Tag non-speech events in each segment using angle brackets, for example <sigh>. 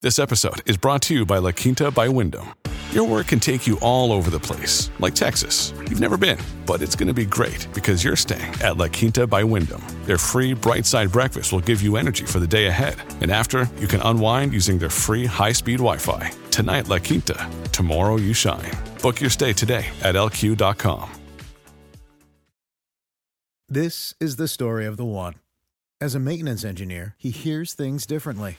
This episode is brought to you by La Quinta by Wyndham. Your work can take you all over the place, like Texas. You've never been, but it's going to be great because you're staying at La Quinta by Wyndham. Their free bright side breakfast will give you energy for the day ahead. And after, you can unwind using their free high speed Wi Fi. Tonight, La Quinta. Tomorrow, you shine. Book your stay today at lq.com. This is the story of the one. As a maintenance engineer, he hears things differently.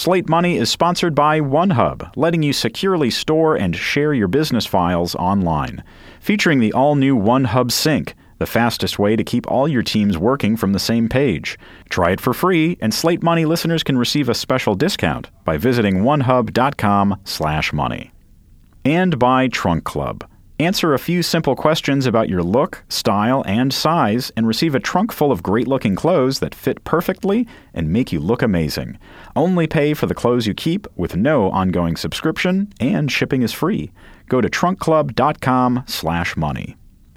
Slate Money is sponsored by OneHub, letting you securely store and share your business files online. Featuring the all new OneHub Sync, the fastest way to keep all your teams working from the same page. Try it for free, and Slate Money listeners can receive a special discount by visiting onehub.com/slash money. And by Trunk Club. Answer a few simple questions about your look, style, and size, and receive a trunk full of great looking clothes that fit perfectly and make you look amazing. Only pay for the clothes you keep with no ongoing subscription, and shipping is free. Go to trunkclub.com slash money.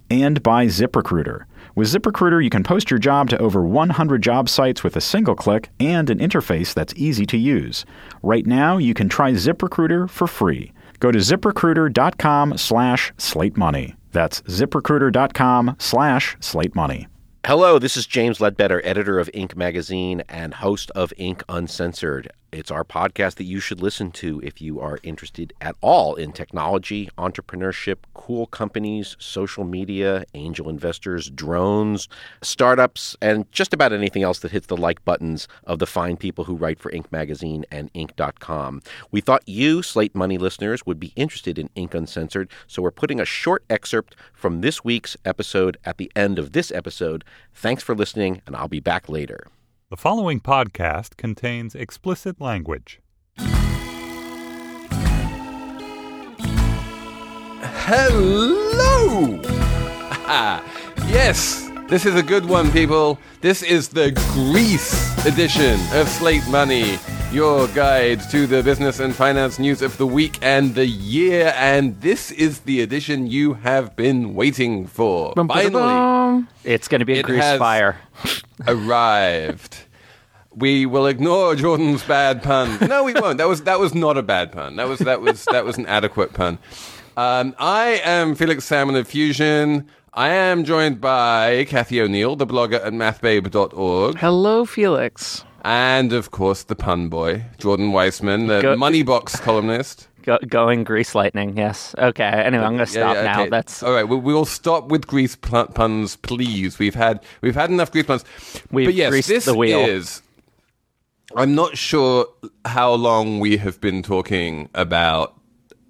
And by ZipRecruiter. With ZipRecruiter, you can post your job to over 100 job sites with a single click and an interface that's easy to use. Right now, you can try ZipRecruiter for free. Go to ziprecruiter.com slash slate money. That's ziprecruiter.com slash slate money. Hello, this is James Ledbetter, editor of Inc. magazine and host of Inc. Uncensored. It's our podcast that you should listen to if you are interested at all in technology, entrepreneurship, cool companies, social media, angel investors, drones, startups, and just about anything else that hits the like buttons of the fine people who write for Inc. magazine and Inc.com. We thought you, Slate Money listeners, would be interested in Inc. Uncensored, so we're putting a short excerpt from this week's episode at the end of this episode. Thanks for listening, and I'll be back later. The following podcast contains explicit language. Hello! <laughs> yes, this is a good one, people. This is the Greece edition of Slate Money, your guide to the business and finance news of the week and the year. And this is the edition you have been waiting for. Finally, It's going to be a It grease has- fire. <laughs> arrived. We will ignore Jordan's bad pun. No, we won't. That was that was not a bad pun. That was that was that was an adequate pun. Um, I am Felix Salmon of Fusion. I am joined by Cathy O'Neil, the blogger at mathbabe.org, Hello, Felix. And of course the pun boy, Jordan Weissmann, the Go- Moneybox columnist. Go- going grease lightning. Yes. Okay. Anyway, I'm going to stop yeah, now. okay. That's all right. We, we'll stop with grease pl- puns, please. We've had we've had enough grease puns. We've but yes, this the wheel. is. I'm not sure how long we have been talking about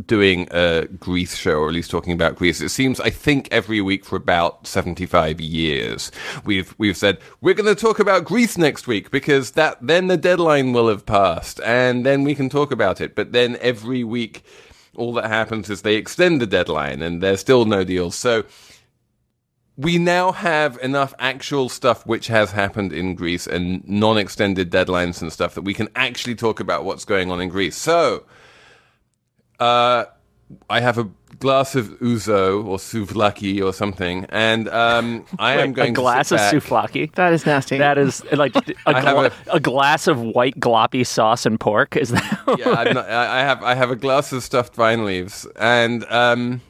doing a Greece show, or at least talking about Greece. It seems, I think, every week for about 75 years, we've we've said we're going to talk about Greece next week because that then the deadline will have passed, and then we can talk about it. But then every week, all that happens is they extend the deadline, and there's still no deal. So we now have enough actual stuff which has happened in Greece and non-extended deadlines and stuff that we can actually talk about what's going on in Greece. So, uh, I have a glass of ouzo or souvlaki or something, and um, I am Wait, going a glass to of sit souvlaki. That is nasty. That is like <laughs> a, I have gla- a- a glass of white gloppy sauce and pork. Is that? <laughs> yeah, I'm not, I I have I have a glass of stuffed vine leaves, and um,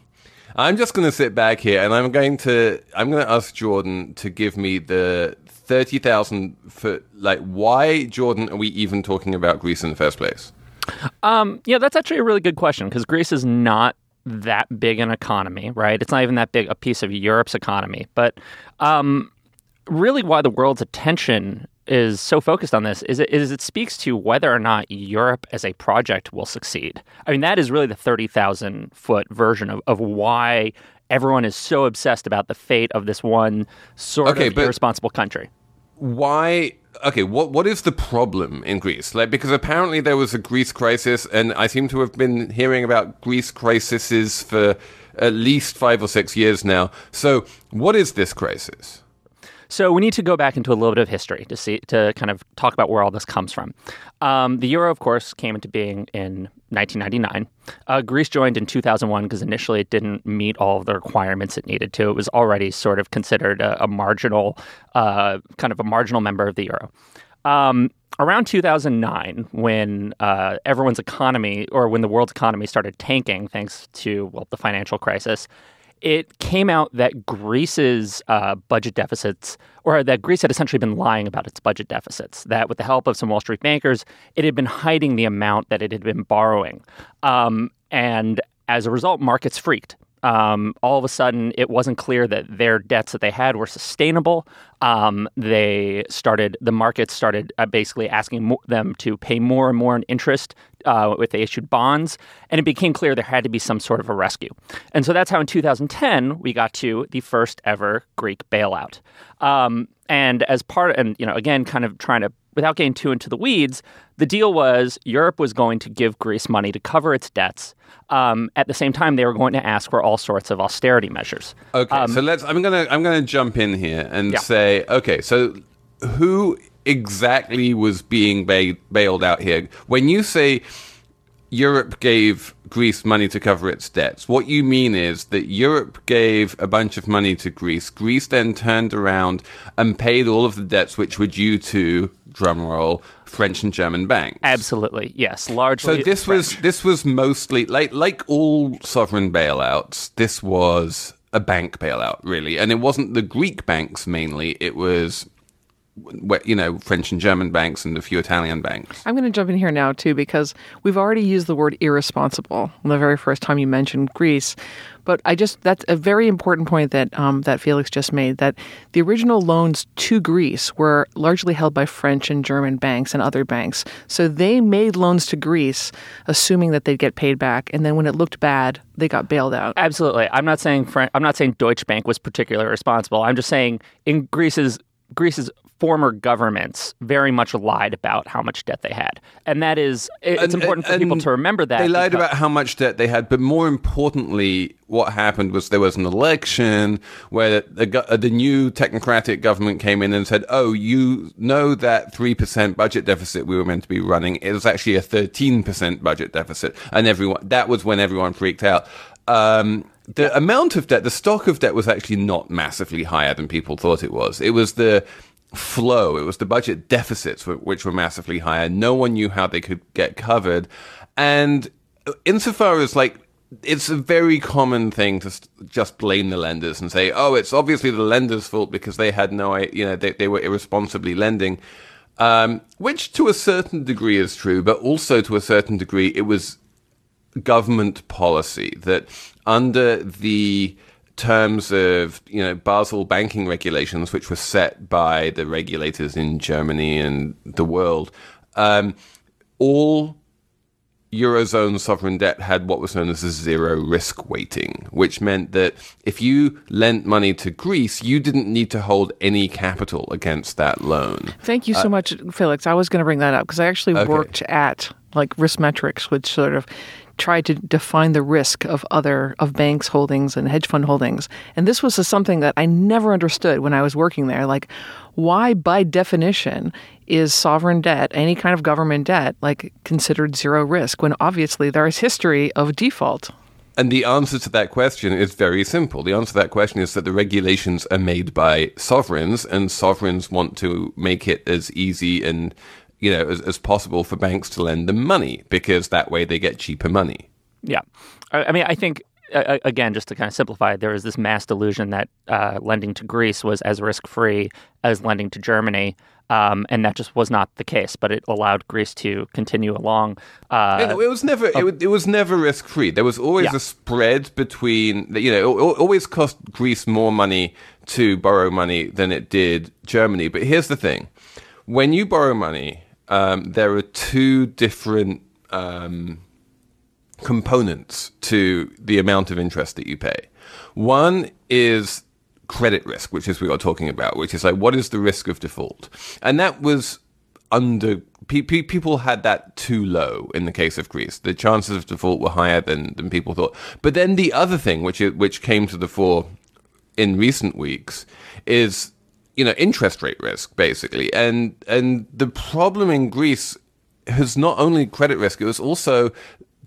I'm just going to sit back here, and I'm going to I'm going to ask Jordan to give me the thirty thousand foot. Like, why Jordan are we even talking about Greece in the first place? Um, yeah, that's actually a really good question because Greece is not that big an economy, right? It's not even that big a piece of Europe's economy. But um, really, why the world's attention is so focused on this is it, is it speaks to whether or not Europe as a project will succeed. I mean, that is really the 30,000 foot version of, of why everyone is so obsessed about the fate of this one sort Okay, of irresponsible country. why okay what what is the problem in greece? Like because apparently there was a greece crisis and i seem to have been hearing about greece crises for at least five or six years now. So what is this crisis? So we need to go back into a little bit of history to see to kind of talk about where all this comes from. Um, the euro, of course, came into being in 1999. Uh, Greece joined in 2001 because initially it didn't meet all of the requirements it needed to. It was already sort of considered a, a marginal, uh, kind of a marginal member of the euro. Um, around 2009, when uh, everyone's economy or when the world's economy started tanking thanks to well the financial crisis, it came out that Greece's uh, budget deficits, or that Greece had essentially been lying about its budget deficits. That with the help of some Wall Street bankers, it had been hiding the amount that it had been borrowing, um, and as a result, markets freaked. Um, all of a sudden, it wasn't clear that their debts that they had were sustainable. Um, they started, the markets started uh, basically asking mo- them to pay more and more in interest uh, if they issued bonds, and it became clear there had to be some sort of a rescue. And so that's how in 2010 we got to the first ever Greek bailout. Um, and as part, and you know, again, kind of trying to without getting too into the weeds, the deal was Europe was going to give Greece money to cover its debts. Um, at the same time, they were going to ask for all sorts of austerity measures. okay so let's i'm gonna i'm gonna jump in here and Um, Yeah. say okay so who exactly was being ba- bailed out here when you say Europe gave Greece money to cover its debts. What you mean is that Europe gave a bunch of money to Greece. Greece then turned around and paid all of the debts which were due to, drumroll, French and German banks. Absolutely, yes, largely. So this was this was mostly like like all sovereign bailouts. This was a bank bailout, really, and it wasn't the Greek banks mainly. It was, you know, French and German banks and a few Italian banks. I'm going to jump in here now too because we've already used the word irresponsible the very first time you mentioned Greece, but I just that's a very important point that um, that Felix just made that the original loans to Greece were largely held by French and German banks and other banks, so they made loans to Greece assuming that they'd get paid back, and then when it looked bad, they got bailed out. Absolutely. I'm not saying Fran- I'm not saying Deutsche Bank was particularly responsible. I'm just saying in Greece's Greece's former governments very much lied about how much debt they had, and that is, it's And- important for people to remember that They lied because- about how much debt they had, but more importantly, what happened was there was an election where the, go- uh, the new technocratic government came in and said, "Oh, you know that three percent budget deficit we were meant to be running it was actually a thirteen percent budget deficit," and everyone that was when everyone freaked out. Um, the amount of debt, the stock of debt, was actually not massively higher than people thought it was. It was the flow. It was the budget deficits which were massively higher. No one knew how they could get covered. And insofar as like, it's a very common thing to just blame the lenders and say, oh, it's obviously the lenders' fault because they had no, you know, they, they were irresponsibly lending. Um, which to a certain degree is true, but also to a certain degree, it was government policy that under the terms of you know Basel banking regulations, which were set by the regulators in Germany and the world, um, all eurozone sovereign debt had what was known as a zero risk weighting, which meant that if you lent money to Greece, you didn't need to hold any capital against that loan. Thank you so much, Felix. I was going to bring that up because I actually Okay. worked at like RiskMetrics, which sort of tried to define the risk of other of banks holdings and hedge fund holdings. And this was something that I never understood when I was working there. Like, why, by definition, is sovereign debt, any kind of government debt, like considered zero risk when obviously there is history of default? And the answer to that question is very simple. The answer to that question is that the regulations are made by sovereigns, and sovereigns want to make it as easy and you know as, as possible for banks to lend them money because that way they get cheaper money. Yeah, I, I mean, I think uh, again, just to kind of simplify, there was this mass delusion that uh, lending to Greece was as risk free as lending to Germany. Um, and that just was not the case, but it allowed Greece to continue along. Uh, it, it, was never it, it, was never risk free. There was always yeah. a spread between you know it always cost Greece more money to borrow money than it did Germany. But here's the thing: when you borrow money, um, there are two different um, components to the amount of interest that you pay. One is credit risk, which is what we are talking about, which is like what is the risk of default, and that was under people had that too low in the case of Greece. The chances of default were higher than than people thought. But then the other thing, which which came to the fore in recent weeks, is you know interest rate risk basically, and and the problem in Greece has not only credit risk; it was also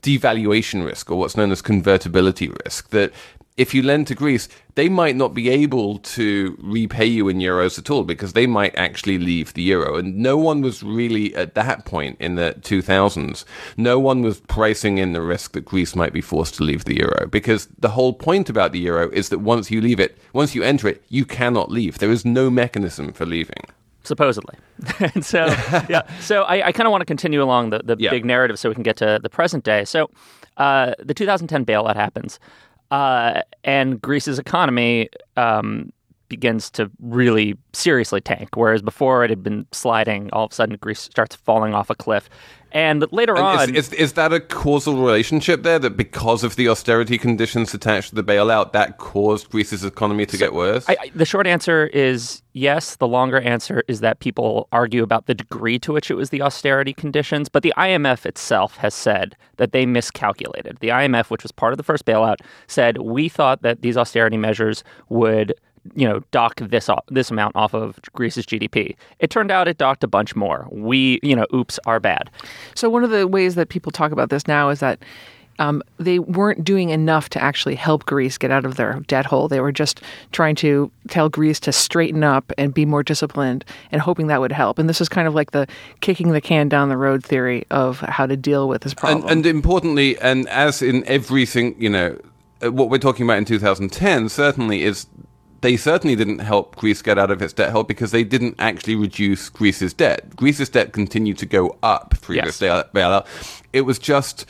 devaluation risk or what's known as convertibility risk that if you lend to Greece, they might not be able to repay you in euros at all because they might actually leave the euro. And no one was really at that point in the 2000s, no one was pricing in the risk that Greece might be forced to leave the euro because the whole point about the euro is that once you leave it, once you enter it, you cannot leave. There is no mechanism for leaving supposedly. <laughs> and so, <laughs> yeah. So I, I kind of want to continue along the, the yeah. big narrative so we can get to the present day. So uh, the 2010 bailout happens. Uh, and Greece's economy um, begins to really seriously tank, whereas before it had been sliding. All of a sudden, Greece starts falling off a cliff. And later and on, is, is, is, that a causal relationship there? That because of the austerity conditions attached to the bailout, that caused Greece's economy to so get worse? I, I, the short answer is yes. The longer answer is that people argue about the degree to which it was the austerity conditions. But the IMF itself has said that they miscalculated. The IMF, which was part of the first bailout, said we thought that these austerity measures would you know, dock this this amount off of Greece's GDP. It turned out it docked a bunch more. We, you know, oops, are bad. So one of the ways that people talk about this now is that um, they weren't doing enough to actually help Greece get out of their debt hole. They were just trying to tell Greece to straighten up and be more disciplined and hoping that would help. And this is kind of like the kicking the can down the road theory of how to deal with this problem. And, and importantly, and as in everything, you know, uh, what we're talking about in 2010 certainly is they certainly didn't help Greece get out of its debt hole because they didn't actually reduce Greece's debt. Greece's debt continued to go up through yes. this bailout. It was just,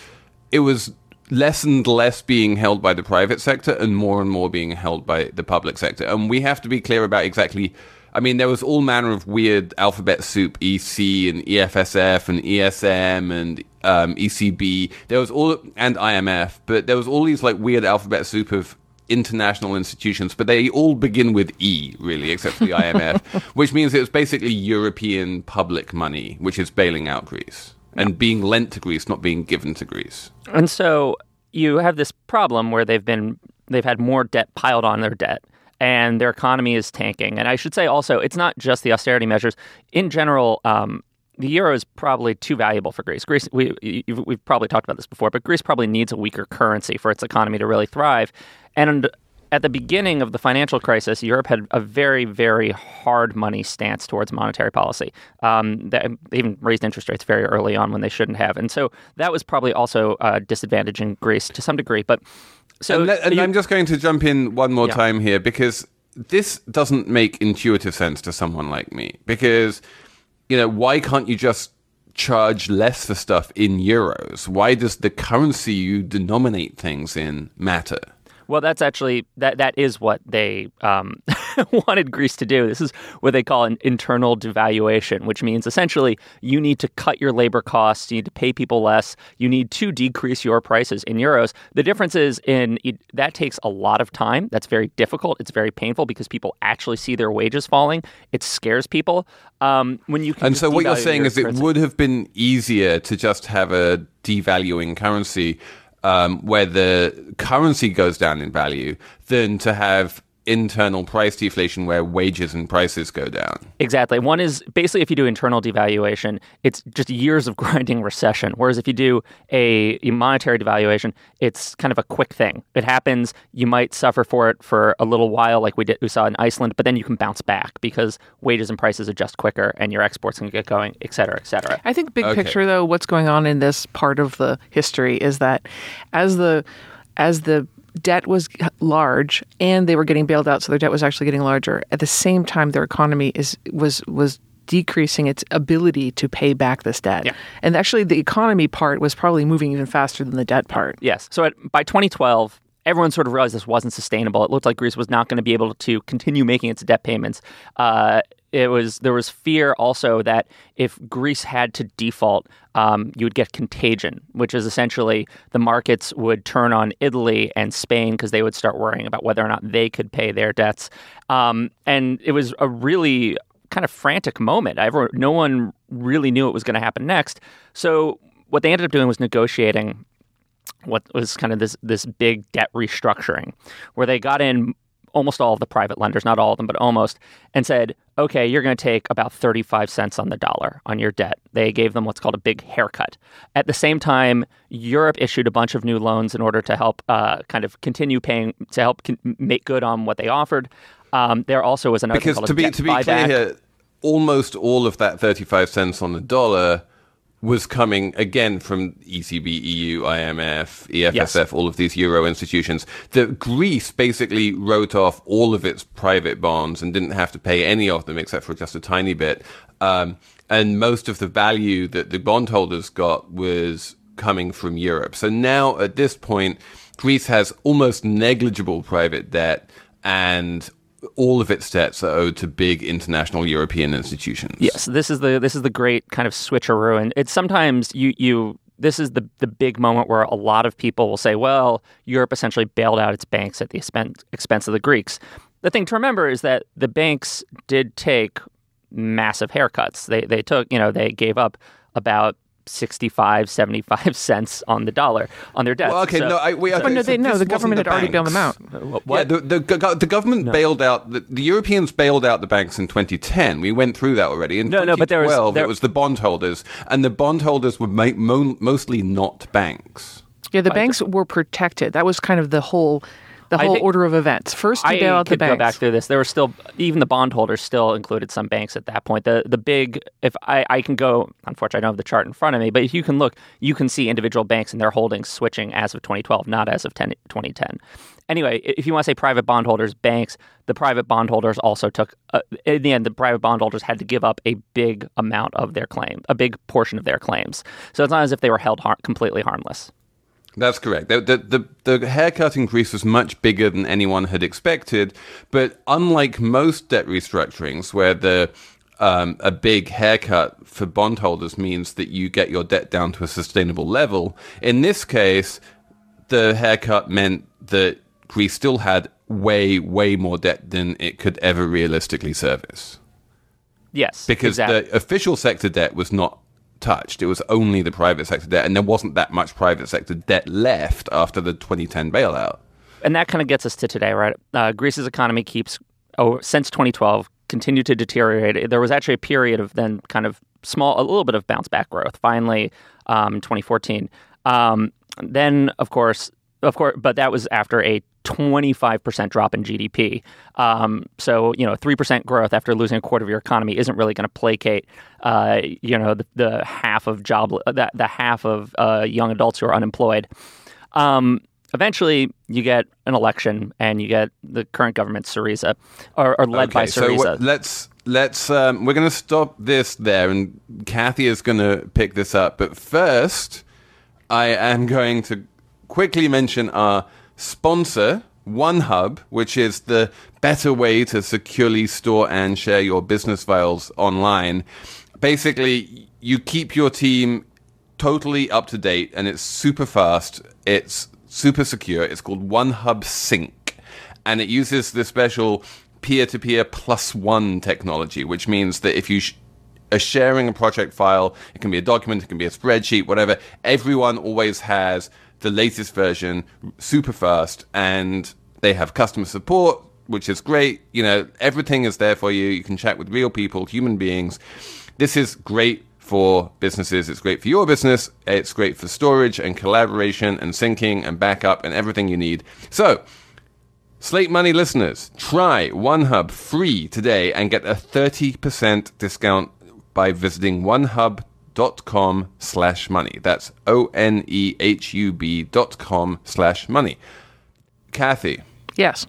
it was less and less being held by the private sector and more and more being held by the public sector. And we have to be clear about exactly. I mean, there was all manner of weird alphabet soup, EC and EFSF and ESM and um, ECB. There was all and IMF, but there was all these like weird alphabet soup of international institutions, but they all begin with E, really, except for the <laughs> IMF, which means it's basically European public money, which is bailing out Greece and being lent to Greece, not being given to Greece. And so you have this problem where they've been they've had more debt piled on their debt and their economy is tanking. And I should say also, it's not just the austerity measures. In general, um, the euro is probably too valuable for Greece. Greece, we, we've probably talked about this before, but Greece probably needs a weaker currency for its economy to really thrive. And at the beginning of the financial crisis, Europe had a very, very hard money stance towards monetary policy. Um, they even raised interest rates very early on when they shouldn't have, and so that was probably also a disadvantage in Greece to some degree. But so, and, and you, I'm just going to jump in one more yeah. time here because this doesn't make intuitive sense to someone like me because you know, why can't you just charge less for stuff in euros? Why does the currency you denominate things in matter? Well, that's actually that that is what they um, <laughs> wanted Greece to do. This is what they call an internal devaluation, which means essentially you need to cut your labor costs, you need to pay people less, you need to decrease your prices in euros. The difference is in that takes a lot of time. That's very difficult. It's very painful because people actually see their wages falling. It scares people. Um, when you and so what you're saying is currency. it would have been easier to just have a devaluing currency um, where the currency goes down in value than to have internal price deflation where wages and prices go down. Exactly. One is basically if you do internal devaluation, it's just years of <laughs> grinding recession. Whereas if you do a, a, monetary devaluation, it's kind of a quick thing. It happens, you might suffer for it for a little while, like we did we saw in Iceland, but then you can bounce back because wages and prices adjust quicker and your exports can get going, et cetera, et cetera. I think big okay. picture though, what's going on in this part of the history is that as the as the debt was large and they were getting bailed out, so their debt was actually getting larger. At the same time, their economy is was was decreasing its ability to pay back this debt. Yeah. And actually, the economy part was probably moving even faster than the debt part. Yes. So at, by 2012, everyone sort of realized this wasn't sustainable. It looked like Greece was not going to be able to continue making its debt payments. Uh, it was there was fear also that if Greece had to default, um, you would get contagion, which is essentially the markets would turn on Italy and Spain because they would start worrying about whether or not they could pay their debts. Um, and it was a really kind of frantic moment. No one really knew what was going to happen next. So what they ended up doing was negotiating what was kind of this this big debt restructuring, where they got in almost all of the private lenders, not all of them, but almost, and said, okay, you're going to take about 35 cents on the dollar on your debt. They gave them what's called a big haircut. At the same time, Europe issued a bunch of new loans in order to help uh, kind of continue paying, to help con- make good on what they offered. Um, there also was another because to be to be buyback. clear here, almost all of that 35 cents on the dollar was coming again from ECB, EU, IMF, EFSF, Yes. all of these euro institutions. That Greece basically wrote off all of its private bonds and didn't have to pay any of them except for just a tiny bit. Um, and most of the value that the bondholders got was coming from Europe. So now at this point, Greece has almost negligible private debt and all of its debts are owed to big international European institutions. Yes, this is the this is the great kind of switcheroo, and it's sometimes you you this is the the big moment where a lot of people will say, well, Europe essentially bailed out its banks at the expense expense of the Greeks. The thing to remember is that the banks did take massive haircuts. They they took you know they gave up about 65 75 <laughs> cents on the dollar on their debts. Well, okay, So- no, I, we, Oh, okay, no, so no, the government the had already bailed them out. banks. Yeah, the, the, the government bailed out, the, the Europeans bailed out the banks in 2010. We went through that already. In No, no, but there was- there- it was the bondholders, and the bondholders were mo- mostly not banks. Yeah, the banks were protected. That was kind of the whole the whole order of events. First, you I bail out the could go back through this. There were still even the bondholders still included some banks at that point. The the big if I, I can go unfortunately I don't have the chart in front of me, but if you can look, you can see individual banks and their holdings switching as of 2012, not as of 10, 2010. Anyway, if you want to say private bondholders, banks, the private bondholders also took uh, in the end the private bondholders had to give up a big amount of their claim, a big portion of their claims. So it's not as if they were held har- completely harmless. That's correct. The, the, the, the haircut increase was much bigger than anyone had expected. But unlike most debt restructurings, where the um, a big haircut for bondholders means that you get your debt down to a sustainable level, in this case, the haircut meant that Greece still had way, way more debt than it could ever realistically service. Yes, Because exactly. the official sector debt was not touched. It was only the private sector debt, and there wasn't that much private sector debt left after the 2010 bailout. and that kind of gets us to today, right? Uh, Greece's economy keeps, oh, since 2012, continued to deteriorate. There was actually a period of then kind of small, a little bit of bounce back growth. Finally, um, 2014. Um, then, of course, of course, but that was after a 25% drop in GDP. Um, so, you know, 3% growth after losing a quarter of your economy isn't really going to placate, uh, you know, the, the half of job, the, the half of uh, young adults who are unemployed. Um, eventually, you get an election, and you get the current government, Syriza, or, or led by so Syriza. what- let's let's um, we're going to stop this there, and Cathy is going to pick this up. But first, I am going to quickly mention our sponsor, OneHub, which is the better way to securely store and share your business files online. Basically, you keep your team totally up to date and it's super fast. It's super secure. It's called OneHub Sync and it uses the special peer-to-peer plus one technology, which means that if you sh- are sharing a project file, it can be a document, it can be a spreadsheet, whatever. Everyone always has the latest version, super fast, and they have customer support, which is great. You know, everything is there for you. You can chat with real people, human beings. This is great for businesses. It's great for your business. It's great for storage and collaboration and syncing and backup and everything you need. So, Slate Money listeners, try OneHub free today and get a 30% discount by visiting onehub.com slash money. That's O-N-E-H-U-B dot com slash money. Cathy, Yes.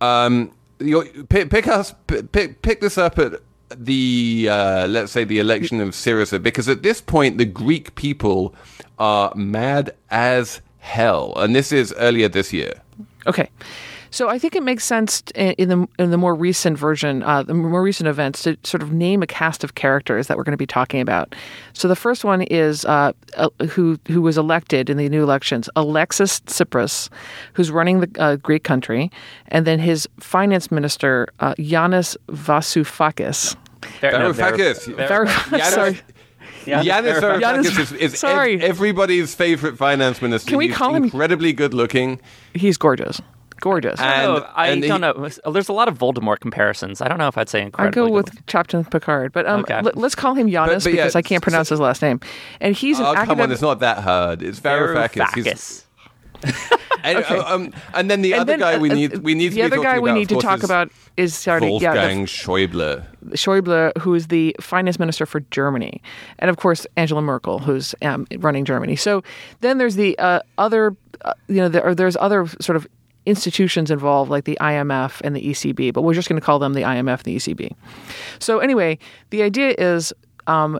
um, you pick, pick us pick, pick this up at the uh, let's say the election of Syriza because at this point the Greek people are mad as hell, and this is earlier this year. Okay. So I think it makes sense in the in the more recent version, uh, the more recent events, to sort of name a cast of characters that we're going to be talking about. So the first one is uh, uh, who who was elected in the new elections, Alexis Tsipras, who's running the uh, Greek country, and then his finance minister, uh, Yanis Varoufakis. Ver- no, Ver- Varoufakis. <laughs> Sorry. Yanis Varoufakis. Varoufakis is, is Sorry. ev- everybody's favorite finance minister. Can we He's call him- incredibly good looking? He's gorgeous. Gorgeous. And- Oh, I and don't know. There's a lot of Voldemort comparisons. I don't know if I'd say incredible. I incredible. go with Captain Picard, but um, Okay. let, us call him Yanis but yeah, because I can't pronounce his last name. And he's an Oh, come on, academic. it's not that hard. It's Varoufakis. He's- Varoufakis. <laughs> And, Okay. uh, um, and then the And other then, guy we uh, need we need to the be other guy we about, need to talk is about is sorry, yeah, Wolfgang the, Schäuble. Schäuble, who is the finance minister for Germany, and of course Angela Merkel, who's um, running Germany. So then there's the uh, other, uh, you know, there, or there's other sort of institutions involved, like the IMF and the ECB, but we're just going to call them the IMF and the ECB. So anyway, the idea is. Um,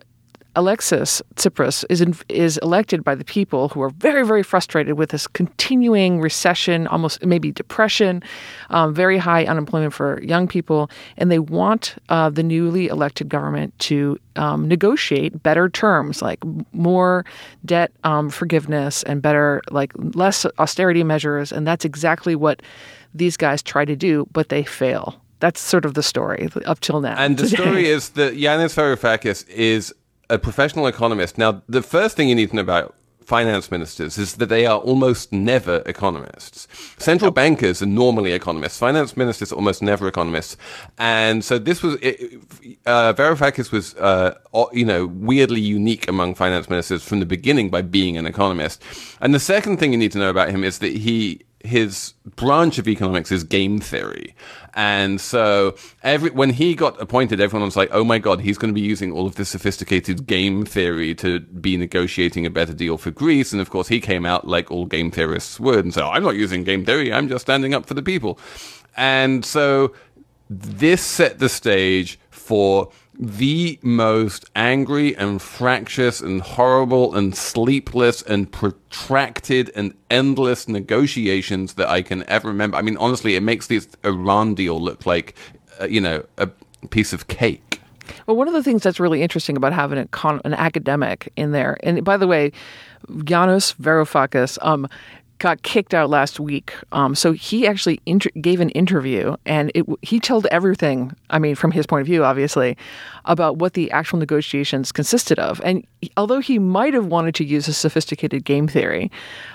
Alexis Tsipras is in, is elected by the people who are very very frustrated with this continuing recession, almost maybe depression, um, very high unemployment for young people, and they want uh, the newly elected government to um, negotiate better terms, like more debt um, forgiveness and better like less austerity measures, and that's exactly what these guys try to do, but they fail. That's sort of the story up till now. And the story is that Yanis Varoufakis is a professional economist. Now, the first thing you need to know about finance ministers is that they are almost never economists. Central bankers are normally economists. Finance ministers are almost never economists. And so this was, it- uh, Varoufakis was, uh, you know, weirdly unique among finance ministers from the beginning by being an economist. And the second thing you need to know about him is that he, his branch of economics is game theory. And so every when he got appointed, everyone was like, "Oh my god, he's going to be using all of this sophisticated game theory to be negotiating a better deal for Greece." And of course, he came out like all game theorists would and said, "I'm not using game theory. I'm just standing up for the people." And so this set the stage for the most angry and fractious and horrible and sleepless and protracted and endless negotiations that I can ever remember. I mean, honestly, it makes this Iran deal look like, uh, you know, a piece of cake. Well, one of the things that's really interesting about having an, an academic in there, and by the way, Yanis Varoufakis um, got kicked out last week. Um, so he actually inter- gave an interview, and it, he told everything. I mean, from his point of view, obviously, about what the actual negotiations consisted of. And although he might have wanted to use a sophisticated game theory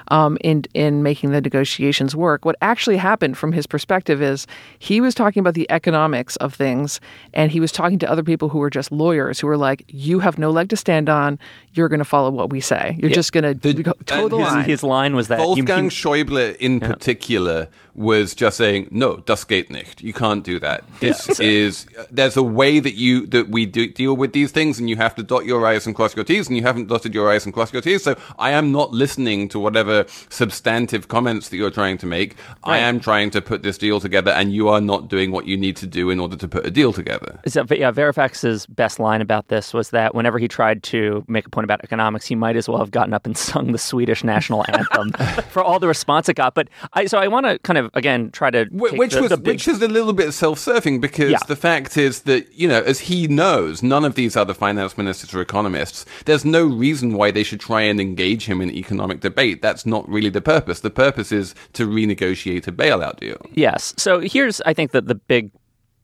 um, in in making the negotiations work, what actually happened from his perspective is he was talking about the economics of things, and he was talking to other people who were just lawyers who were like, "You have no leg to stand on. You're going to follow what we say. You're just going to toe the and his- line." His line was that you- Wolfgang you- Schäuble, in particular, was just saying, "No, das geht nicht. You can't do that. This is there's a way that you that we do, deal with these things, and you have to dot your i's and cross your t's, and you haven't dotted your i's and crossed your t's. So I am not listening to whatever substantive comments that you're trying to make. I am trying to put this deal together, and you are not doing what you need to do in order to put a deal together." So, yeah, Varoufakis's best line about this was that whenever he tried to make a point about economics, he might as well have gotten up and <laughs> sung the Swedish national <laughs> anthem <laughs> for all the response it got. But I, so I want to kind of again try to Wh- which the, was the big, which is a little bit self-serving because Yeah. the fact is that you know as he knows none of these other finance ministers are economists there's no reason why they should try and engage him in economic debate that's not really the purpose the purpose is to renegotiate a bailout deal Yes. So here's, I think, that the big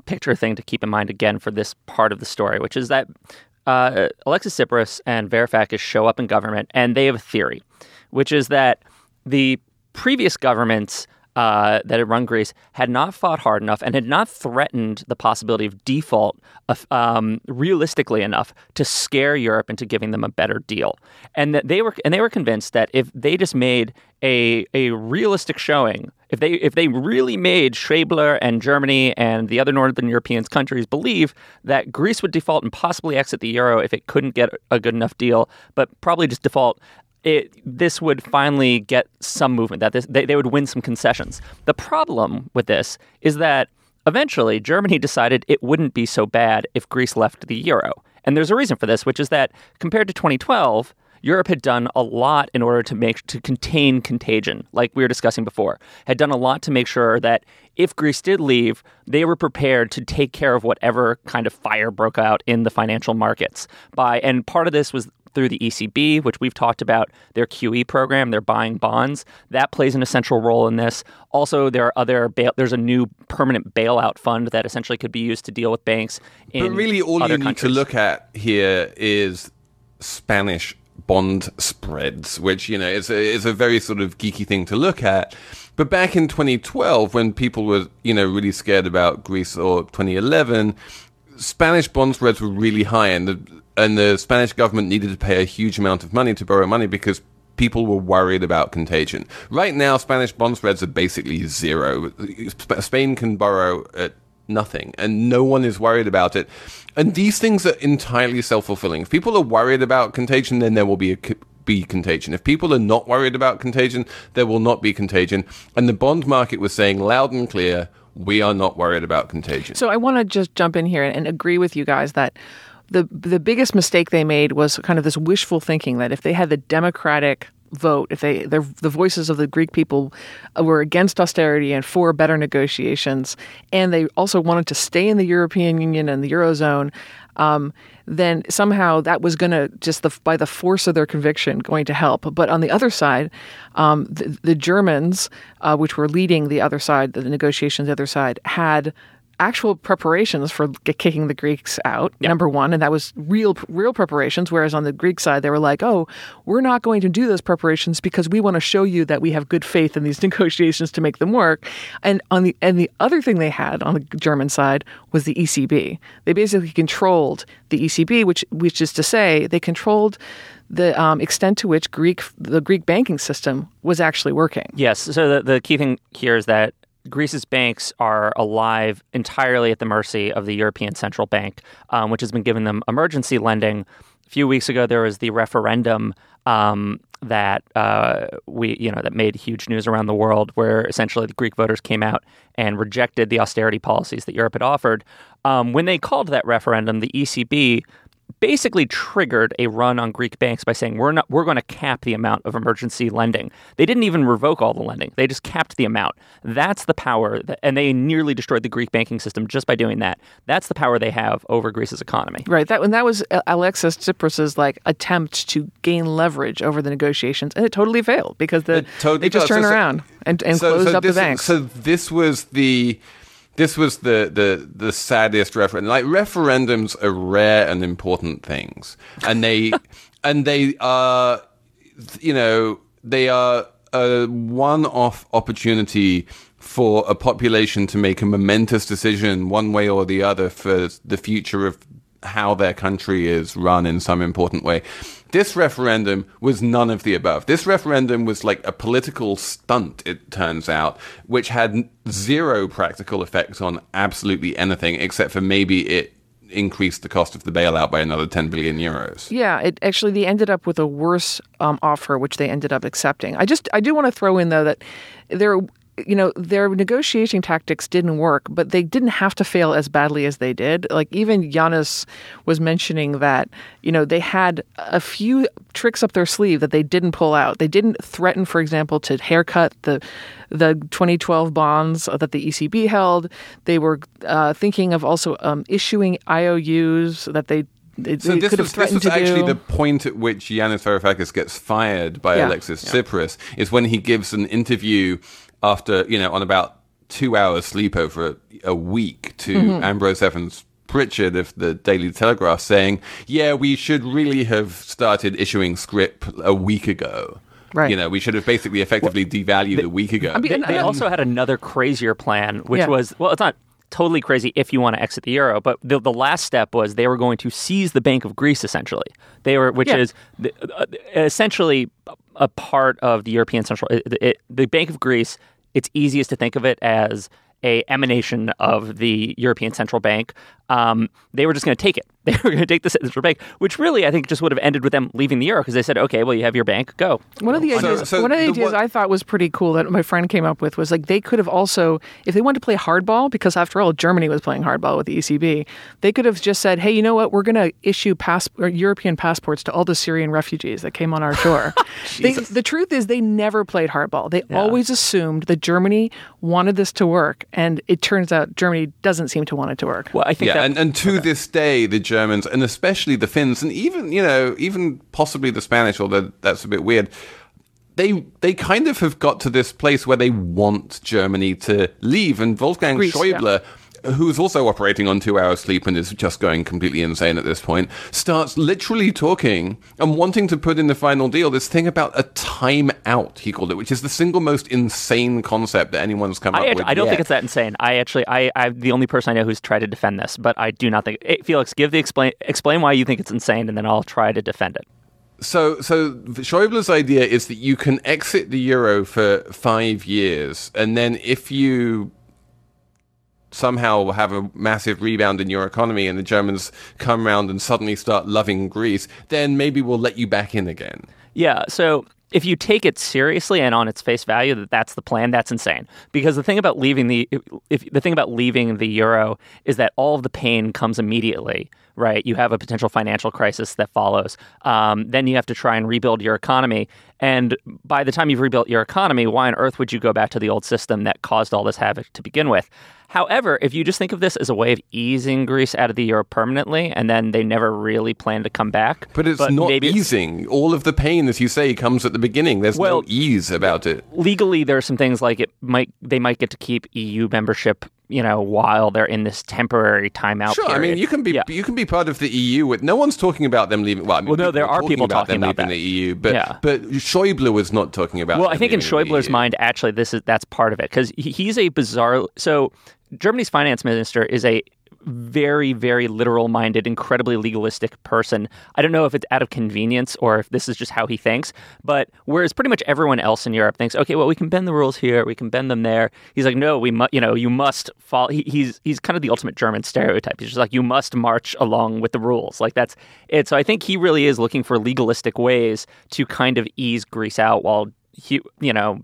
picture thing to keep in mind again for this part of the story, which is that uh, Alexis Tsipras and Varoufakis show up in government, and they have a theory, which is that the previous governments uh, that had run Greece had not fought hard enough and had not threatened the possibility of default um, realistically enough to scare Europe into giving them a better deal, and that they were and they were convinced that if they just made a a realistic showing, if they if they really made Schäuble and Germany and the other Northern European countries believe that Greece would default and possibly exit the euro if it couldn't get a good enough deal, but probably just default it, this would finally get some movement, that this, they, they would win some concessions. The problem with this is that eventually Germany decided it wouldn't be so bad if Greece left the euro. And there's a reason for this, which is that compared to 2012, Europe had done a lot in order to make to contain contagion, like we were discussing before. Had done a lot to make sure that if Greece did leave, they were prepared to take care of whatever kind of fire broke out in the financial markets. By and part of this was through the ECB, which we've talked about, their QE program, they're buying bonds. That plays an essential role in this. Also, there are other bail- there's a new permanent bailout fund that essentially could be used to deal with banks in But really, all you need countries. to look at here is Spanish bond spreads, which you know is a, is a very sort of geeky thing to look at. But back in 2012, when people were you know really scared about Greece, or 2011, Spanish bond spreads were really high, and the and the Spanish government needed to pay a huge amount of money to borrow money because people were worried about contagion. Right now, Spanish bond spreads are basically zero. Sp- Spain can borrow at nothing, and no one is worried about it. And these things are entirely self fulfilling. If people are worried about contagion, then there will be a be contagion. If people are not worried about contagion, there will not be contagion. And the bond market was saying loud and clear, we are not worried about contagion. So I want to just jump in here and agree with you guys that the the biggest mistake they made was kind of this wishful thinking that if they had the democratic vote, if they the, voices of the Greek people were against austerity and for better negotiations, and they also wanted to stay in the European Union and the eurozone. Um, then somehow that was going to just the, by the force of their conviction going to help. But on the other side, um, the, the Germans, uh, which were leading the other side, the negotiations, the other side had actual preparations for kicking the Greeks out. Number one, and that was real, real preparations. Whereas on the Greek side, they were like, "Oh, we're not going to do those preparations because we want to show you that we have good faith in these <laughs> negotiations to make them work." And on the and the other thing they had on the German side was the ECB. They basically controlled the ECB, which which is to say, they controlled the um, extent to which Greek the Greek banking system was actually working. Yes. So the, the key thing here is that Greece's banks are alive entirely at the mercy of the European Central Bank, um, which has been giving them emergency lending. A few weeks ago, there was the referendum um, that uh, we, you know, that made huge news around the world, where essentially the Greek voters came out and rejected the austerity policies that Europe had offered. Um, when they called that referendum, the ECB basically triggered a run on Greek banks by saying we're not we're going to cap the amount of emergency lending. They didn't even revoke all the lending. They just capped the amount. That's the power that, and they nearly destroyed the Greek banking system just by doing that. That's the power they have over Greece's economy. Right. That and that was Alexis Tsipras's like attempt to gain leverage over the negotiations, and it totally failed because the totally they just does. Turned so- around and, and So- closed so up this, the banks. So this was the this was the the the saddest referendum. Like referendums are rare and important things, and they <laughs> and they are you know they are a one-off opportunity for a population to make a momentous decision one way or the other for the future of how their country is run in some important way. This referendum was none of the above. This referendum was like a political stunt, it turns out, which had zero practical effects on absolutely anything except for maybe it increased the cost of the bailout by another 10 billion euros. Yeah, it actually they ended up with a worse um, offer, which they ended up accepting. I just I do want to throw in though that there, you know, their negotiating tactics didn't work, but they didn't have to fail as badly as they did. Like even Yanis was mentioning that you know they had a few tricks up their sleeve that they didn't pull out. They didn't threaten, for example, to haircut the the 2012 bonds that the ECB held. They were uh, thinking of also um, issuing IOUs that they. They, So this could have was, this was actually do. the point at which Yanis Varoufakis gets fired by Yeah. Alexis Tsipras is when he gives an interview after you know on about two hours sleep over a, a week to Mm-hmm. Ambrose Evans Pritchard of the Daily Telegraph saying, "Yeah, we should really have started issuing scrip a week ago." Right. You know, we should have basically effectively devalued a week ago. I mean, they and- also had another crazier plan, which Yeah. was well, it's not totally crazy if you want to exit the euro, but the, the last step was they were going to seize the Bank of Greece. Essentially, they were, which Yeah. is the, uh, essentially a part of the European Central. It, it, the Bank of Greece. It's easiest to think of it as a emanation of the European Central Bank. Um, they were just going to take it. <laughs> they were going to take the Central Bank, which really I think just would have ended with them leaving the euro because they said, okay, well, you have your bank, go. One of the ideas, so one of the the ideas one- I thought was pretty cool that my friend came up with was like they could have also, if they wanted to play hardball, because after all, Germany was playing hardball with the ECB, they could have just said, "Hey, you know what? We're going to issue pass or European passports to all the Syrian refugees that came on our shore." <laughs> they, the truth is, they never played hardball. They always assumed that Germany wanted this to work, and it turns out Germany doesn't seem to want it to work. Well, I think yeah, that, and, and to this day, the Germans, and especially the Finns, and even you know, even possibly the Spanish, although that's a bit weird. They they kind of have got to this place where they want Germany to leave, and Wolfgang Greece, yeah. Who's also operating on two hours sleep and is just going completely insane at this point, starts literally talking and wanting to put in the final deal this thing about a time out, he called it, which is the single most insane concept that anyone's come up I, with. I don't yet. think it's that insane. I actually, I, I'm the only person I know who's tried to defend this, but I do not think. eh, Felix, give the explain explain why you think it's insane, and then I'll try to defend it. So, so Schäuble's idea is that you can exit the euro for five years, and then if you somehow have a massive rebound in your economy, and the Germans come around and suddenly start loving Greece, then maybe we'll let you back in again. Yeah. So if you take it seriously and on its face value that that's the plan, that's insane. Because the thing about leaving the if the thing about leaving the euro is that all of the pain comes immediately. Right, you have a potential financial crisis that follows. Um, then you have to try and rebuild your economy. And by the time you've rebuilt your economy, why on earth would you go back to the old system that caused all this havoc to begin with? However, if you just think of this as a way of easing Greece out of the euro permanently, and then they never really plan to come back, But it's not maybe it's- easing. All of the pain, as you say, comes at the beginning. There's Well- no ease about it. legally there are some things like it might they might get to keep EU membership, you know, while they're in this temporary timeout. Sure, I mean you can be Yeah. you can be part of the EU. With no one's talking about them leaving. Well, I mean, Well, no, there are people about talking them about leaving that. the EU, but Yeah. but Schäuble was not talking about. Well, I think in Schäuble's mind, actually, this is that's part of it because he's a bizarre. So Germany's finance minister is a very, very literal minded, incredibly legalistic person. I don't know if it's out of convenience or if this is just how he thinks, but whereas pretty much everyone else in Europe thinks, okay, well, we can bend the rules here, we can bend them there. He's like, no, we must, you know, you must follow. He, he's he's kind of the ultimate German stereotype. He's just like, you must march along with the rules. Like that's it. So I think he really is looking for legalistic ways to kind of ease Greece out while he, you know,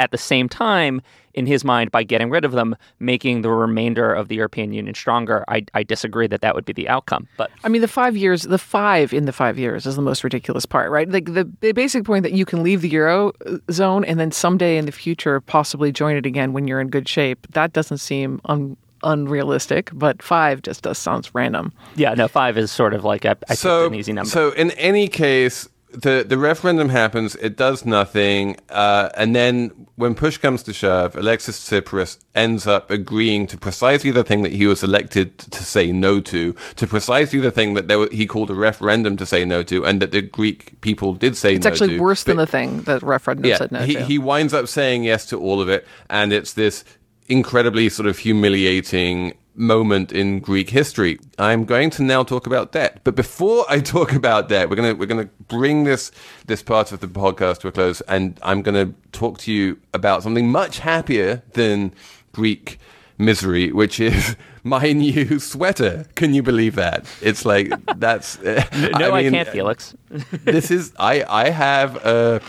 at the same time, in his mind, by getting rid of them, making the remainder of the European Union stronger. I, I disagree that that would be the outcome. But I mean, the five years, the five in the five years is the most ridiculous part, right? Like the, the basic point that you can leave the euro uh, zone and then someday in the future possibly join it again when you're in good shape. That doesn't seem un, unrealistic, but five just does sounds random. yeah, no, five is sort of like I, I so, an easy number. So in any case, the the referendum happens. It does nothing, uh, and then when push comes to shove, Alexis Tsipras ends up agreeing to precisely the thing that he was elected to say no to, to precisely the thing that there were, he called a referendum to say no to, and that the Greek people did say no to. It's no actually to. worse than the thing that referendum yeah, said no he, to. he winds up saying yes to all of it, and it's this incredibly sort of humiliating moment in Greek history. I'm going to now talk about debt, but before I talk about debt, we're gonna we're gonna bring this this part of the podcast to a close, and I'm gonna talk to you about something much happier than Greek misery, which is <laughs> my new sweater. Can you believe that? It's like <laughs> that's uh, no, I, mean, can't, Felix. <laughs> this is I I have a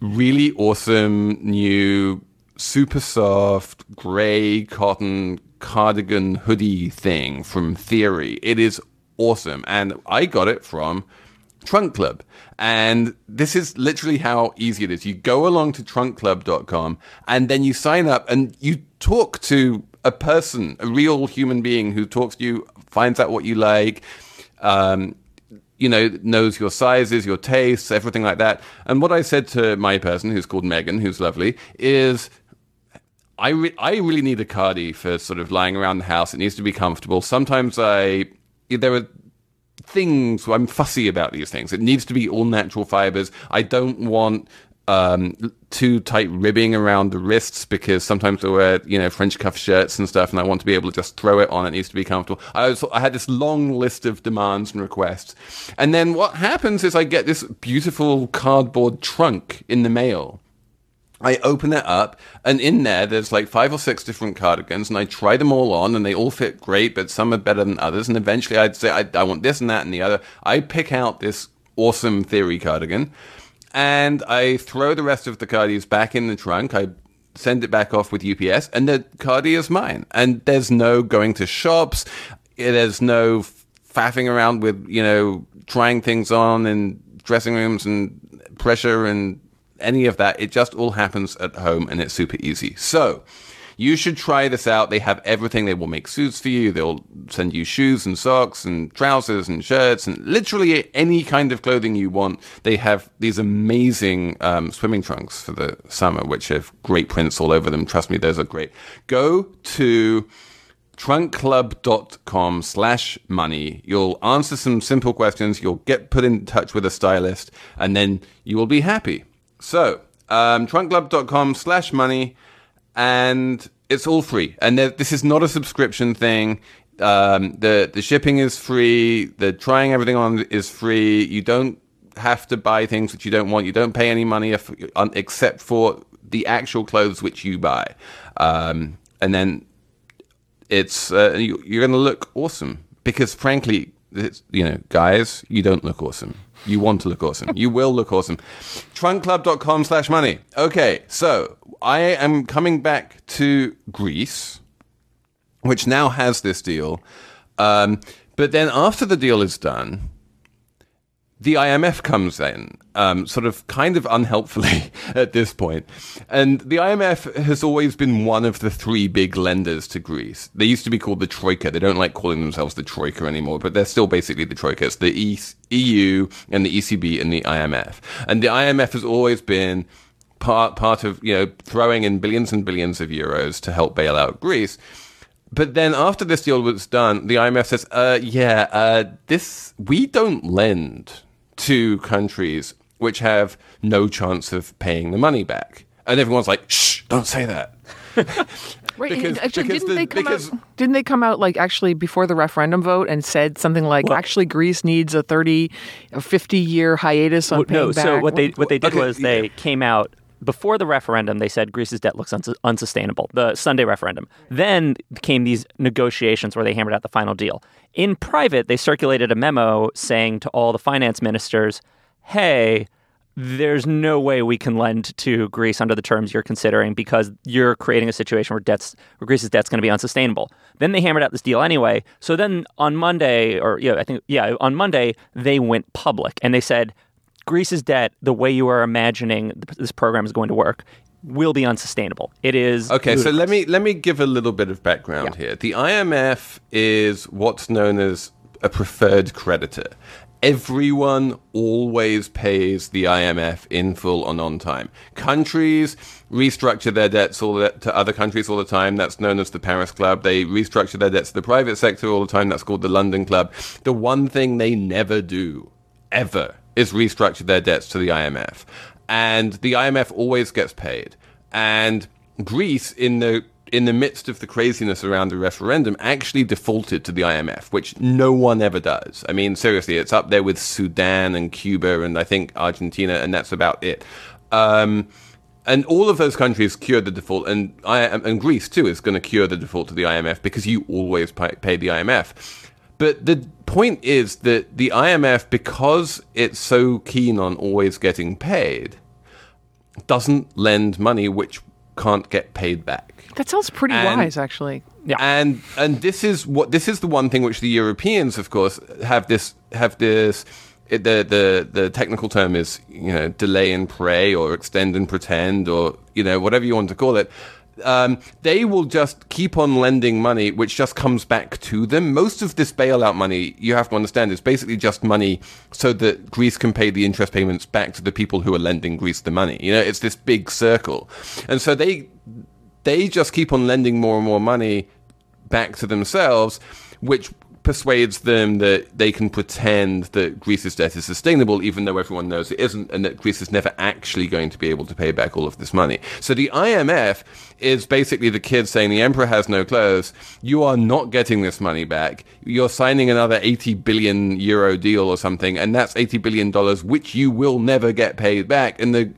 really awesome new super soft gray cotton cardigan hoodie thing from Theory. It is awesome and I got it from Trunk Club. And this is literally how easy it is. You go along to trunkclub.com and then you sign up and you talk to a person, a real human being who talks to you, finds out what you like, um, you know, knows your sizes, your tastes, everything like that. And what I said to my person, who's called Megan, who's lovely, is I, re- I really need a cardi for sort of lying around the house. It needs to be comfortable. Sometimes I, there are things, I'm fussy about these things. It needs to be all natural fibers. I don't want um, too tight ribbing around the wrists because sometimes I wear, you know, French cuff shirts and stuff, and I want to be able to just throw it on. It needs to be comfortable. I, was, I had this long list of demands and requests. And then what happens is I get this beautiful cardboard trunk in the mail. I open it up, and in there, there's like five or six different cardigans, and I try them all on, and they all fit great, but some are better than others. And eventually, I'd say, I, I want this and that and the other. I pick out this awesome theory cardigan, and I throw the rest of the cardies back in the trunk. I send it back off with UPS, and the cardi is mine. And there's no going to shops. There's no faffing around with, you know, trying things on in dressing rooms and pressure and any of that. It just all happens at home and it's super easy. So, you should try this out. They have everything. They will make suits for you. They'll send you shoes and socks and trousers and shirts and literally any kind of clothing you want. They have these amazing um, swimming trunks for the summer, which have great prints all over them. Trust me, those are great. Go to trunkclub.com slash money. You'll answer some simple questions. You'll get put in touch with a stylist and then you will be happy. So, um, trunkclub.com slash money and it's all free. And this is not a subscription thing. Um, the the shipping is free. The trying everything on is free. You don't have to buy things that you don't want. You don't pay any money if, except for the actual clothes which you buy. Um, and then it's uh, you, are going to look awesome because, frankly, you know, guys, you don't look awesome. You want to look awesome. You will look awesome. Trunkclub.com slash money. Okay, so I am coming back to Greece, which now has this deal. Um, but then after the deal is done, the IMF comes in, um, sort of kind of unhelpfully <laughs> at this point. And the IMF has always been one of the three big lenders to Greece. They used to be called the Troika. They don't like calling themselves the Troika anymore, but they're still basically the Troika. It's the EU and the ECB and the IMF. And the IMF has always been part, part of, you know, throwing in billions and billions of euros to help bail out Greece. But then after this deal was done, the IMF says, uh, yeah, uh, this, we don't lend to countries which have no chance of paying the money back. And everyone's like, shh, don't say that. <laughs> Right. Because, actually, because didn't the, they come because, out? Didn't they come out like actually before the referendum vote and said something like, well, actually, Greece needs a thirty, or fifty year hiatus on well, paying no, back? So what they what they did okay, was they came out before the referendum, they said Greece's debt looks uns- unsustainable, the Sunday referendum. Then came these negotiations where they hammered out the final deal. In private, they circulated a memo saying to all the finance ministers, hey, there's no way we can lend to Greece under the terms you're considering because you're creating a situation where debts where Greece's debt's going to be unsustainable. Then they hammered out this deal anyway. So then on Monday or yeah, I think yeah, on Monday they went public and they said Greece's debt, the way you are imagining this program is going to work, will be unsustainable. It is okay. Ludicrous. So let me let me give a little bit of background yeah. here. The IMF is what's known as a preferred creditor. Everyone always pays the IMF in full and on time. Countries restructure their debts all the, to other countries all the time. That's known as the Paris Club. They restructure their debts to the private sector all the time. That's called the London Club. The one thing they never do, ever, is restructured their debts to the IMF. And the IMF always gets paid. And Greece, in the in the midst of the craziness around the referendum, actually defaulted to the IMF, which no one ever does. I mean, seriously, it's up there with Sudan and Cuba and I think Argentina, and that's about it. Um, and all of those countries cured the default, and I, and Greece too is going to cure the default to the IMF because you always pay, pay the IMF. But the point is that the IMF, because it's so keen on always getting paid, doesn't lend money which can't get paid back. That sounds pretty and, wise, actually. Yeah. And and this is what this is the one thing which the Europeans, of course, have this have this. It, the the the technical term is you know delay and pray or extend and pretend or you know whatever you want to call it um, they will just keep on lending money, which just comes back to them. Most of this bailout money, you have to understand, is basically just money so that Greece can pay the interest payments back to the people who are lending Greece the money. You know, it's this big circle, and so they they just keep on lending more and more money back to themselves, which persuades them that they can pretend that Greece's debt is sustainable, even though everyone knows it isn't, and that Greece is never actually going to be able to pay back all of this money. So the IMF is basically the kid saying the emperor has no clothes. You are not getting this money back. You're signing another 80 billion euro deal or something, and that's 80 billion dollars, which you will never get paid back. And the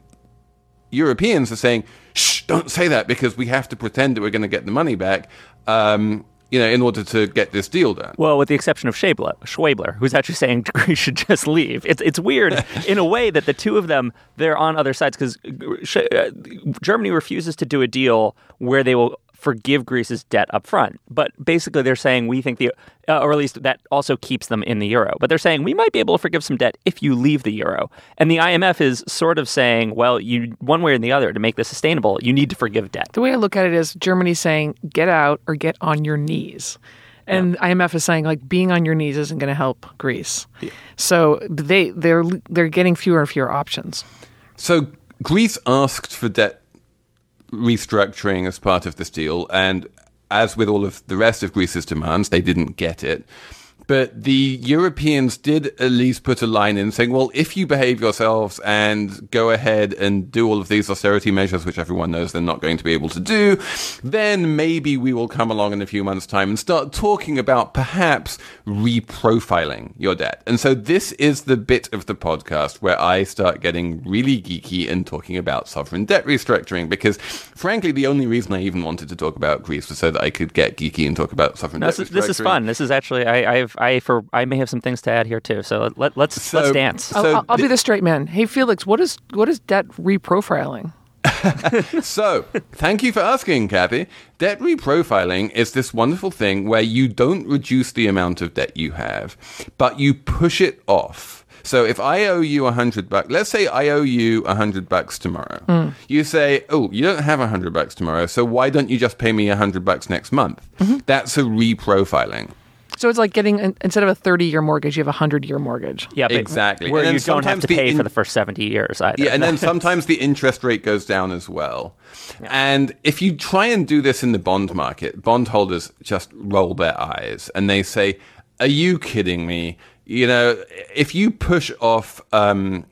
Europeans are saying, "Shh, don't say that because we have to pretend that we're going to get the money back." Um, you know, in order to get this deal done. Well, with the exception of Schäuble, Schwabler, who's actually saying <laughs> Greece should just leave. It's it's weird <laughs> in a way that the two of them they're on other sides because uh, Germany refuses to do a deal where they will forgive Greece's debt up front. But basically, they're saying we think the, uh, or at least that also keeps them in the euro. But they're saying we might be able to forgive some debt if you leave the euro. And the IMF is sort of saying, well, you one way or the other to make this sustainable, you need to forgive debt. The way I look at it is Germany saying get out or get on your knees. And yeah. IMF is saying like being on your knees isn't going to help Greece. Yeah. So they they're they're getting fewer and fewer options. So Greece asked for debt restructuring as part of this deal. And as with all of the rest of Greece's demands, they didn't get it. But the Europeans did at least put a line in saying, well, if you behave yourselves and go ahead and do all of these austerity measures, which everyone knows they're not going to be able to do, then maybe we will come along in a few months' time and start talking about perhaps reprofiling your debt. And so this is the bit of the podcast where I start getting really geeky and talking about sovereign debt restructuring because, frankly, the only reason I even wanted to talk about Greece was so that I could get geeky and talk about sovereign no, debt this, restructuring. This is fun. This is actually, I, I've I for I may have some things to add here too. So let, let's So- let's dance. So- I'll, I'll be the straight man. Hey, Felix, what is what is debt reprofiling? <laughs> <laughs> So, thank you for asking, Cathy. Debt reprofiling is this wonderful thing where you don't reduce the amount of debt you have, but you push it off. So if I owe you a hundred bucks, let's say I owe you a hundred bucks tomorrow. Hmm. You say, "Oh, you don't have a hundred bucks tomorrow, so why don't you just pay me a hundred bucks next month?" Mm-hmm. That's a reprofiling. So it's like getting an, instead of a thirty-year mortgage, you have a hundred-year mortgage. yeah, but exactly. Where And then you don't have sometimes to the pay in- for the first seventy years either. Yeah, and then <laughs> sometimes the interest rate goes down as well. And if you try and do this in the bond market, bondholders just roll their eyes and they say, "Are you kidding me?" You know, if you push off um,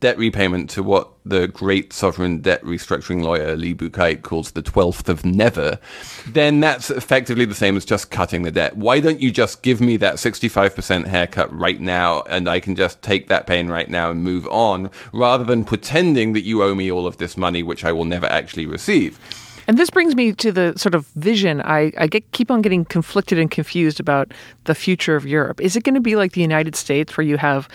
debt repayment to what the great sovereign debt restructuring lawyer Lee Buchheit calls the 12th of never, then that's effectively the same as just cutting the debt. Why don't you just give me that 65% haircut right now and I can just take that pain right now and move on rather than pretending that you owe me all of this money which I will never actually receive? And this brings me to the sort of vision. I, I get keep on getting conflicted and confused about the future of Europe. Is it going to be like the United States, where you have,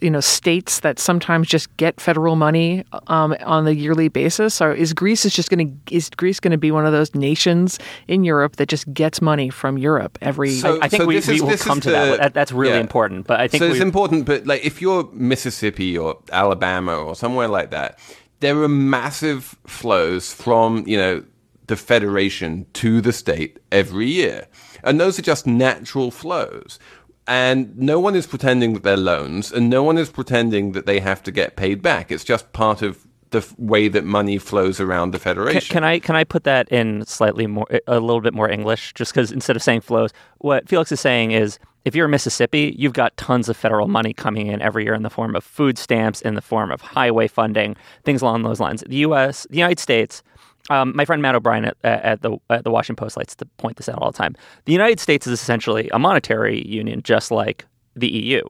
you know, states that sometimes just get federal money um, on a yearly basis, or is Greece is just going to is Greece going to be one of those nations in Europe that just gets money from Europe every? So- I think so we, this we is- will this is come to the- that. that. That's really yeah. important. But I think so we, it's important, but like if you're Mississippi or Alabama or somewhere like that, there are massive flows from you know the federation to the state every year, and those are just natural flows. And no one is pretending that they're loans, and no one is pretending that they have to get paid back. It's just part of the f- way that money flows around the federation. Can, can I can I put that in slightly more a little bit more English? Just because instead of saying flows, what Felix is saying is if you're in Mississippi, you've got tons of federal money coming in every year in the form of food stamps, in the form of highway funding, things along those lines. The U.S., the United States. Um, my friend Matt O'Brien at, at the at the Washington Post likes to point this out all the time. The United States is essentially a monetary union, just like the EU.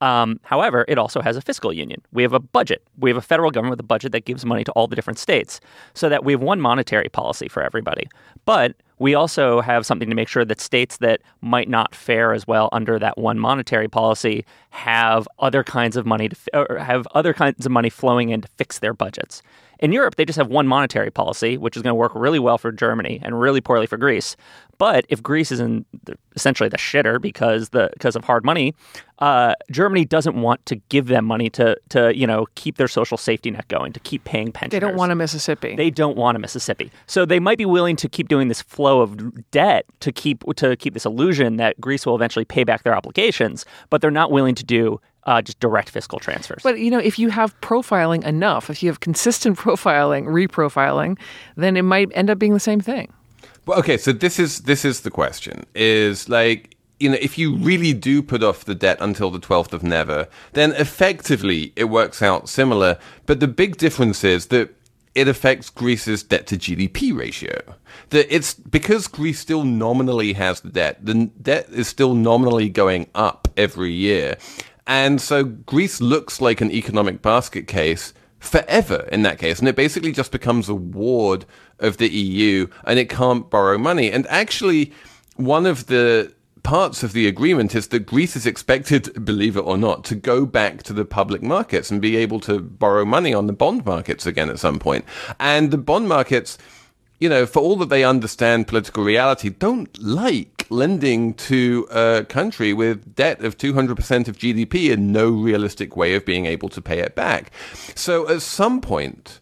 Um, however, it also has a fiscal union. We have a budget. We have a federal government with a budget that gives money to all the different states, so that we have one monetary policy for everybody. But we also have something to make sure that states that might not fare as well under that one monetary policy have other kinds of money to have other kinds of money flowing in to fix their budgets. In Europe, they just have one monetary policy, which is going to work really well for Germany and really poorly for Greece. But if Greece is in the, essentially the shitter because the because of hard money, uh, Germany doesn't want to give them money to to you know keep their social safety net going, to keep paying pensions. they don't want a Mississippi. They don't want a Mississippi. So they might be willing to keep doing this flow of debt to keep to keep this illusion that Greece will eventually pay back their obligations, but they're not willing to do uh, just direct fiscal transfers. But you know, if you have profiling enough, if you have consistent <laughs> profiling, reprofiling, then it might end up being the same thing. Well, okay, so this is this is the question: is like you know, if you really do put off the debt until the twelfth of never, then effectively it works out similar. But the big difference is that it affects Greece's debt to GDP ratio. That it's because Greece still nominally has the debt. The debt is still nominally going up every year, and so Greece looks like an economic basket case forever in that case. And it basically just becomes a ward of the EU and it can't borrow money. And actually, one of the parts of the agreement is that Greece is expected, believe it or not, to go back to the public markets and be able to borrow money on the bond markets again at some point. And the bond markets, you know, for all that they understand political reality, don't like lending to a country with debt of 200% of GDP and no realistic way of being able to pay it back. So at some point,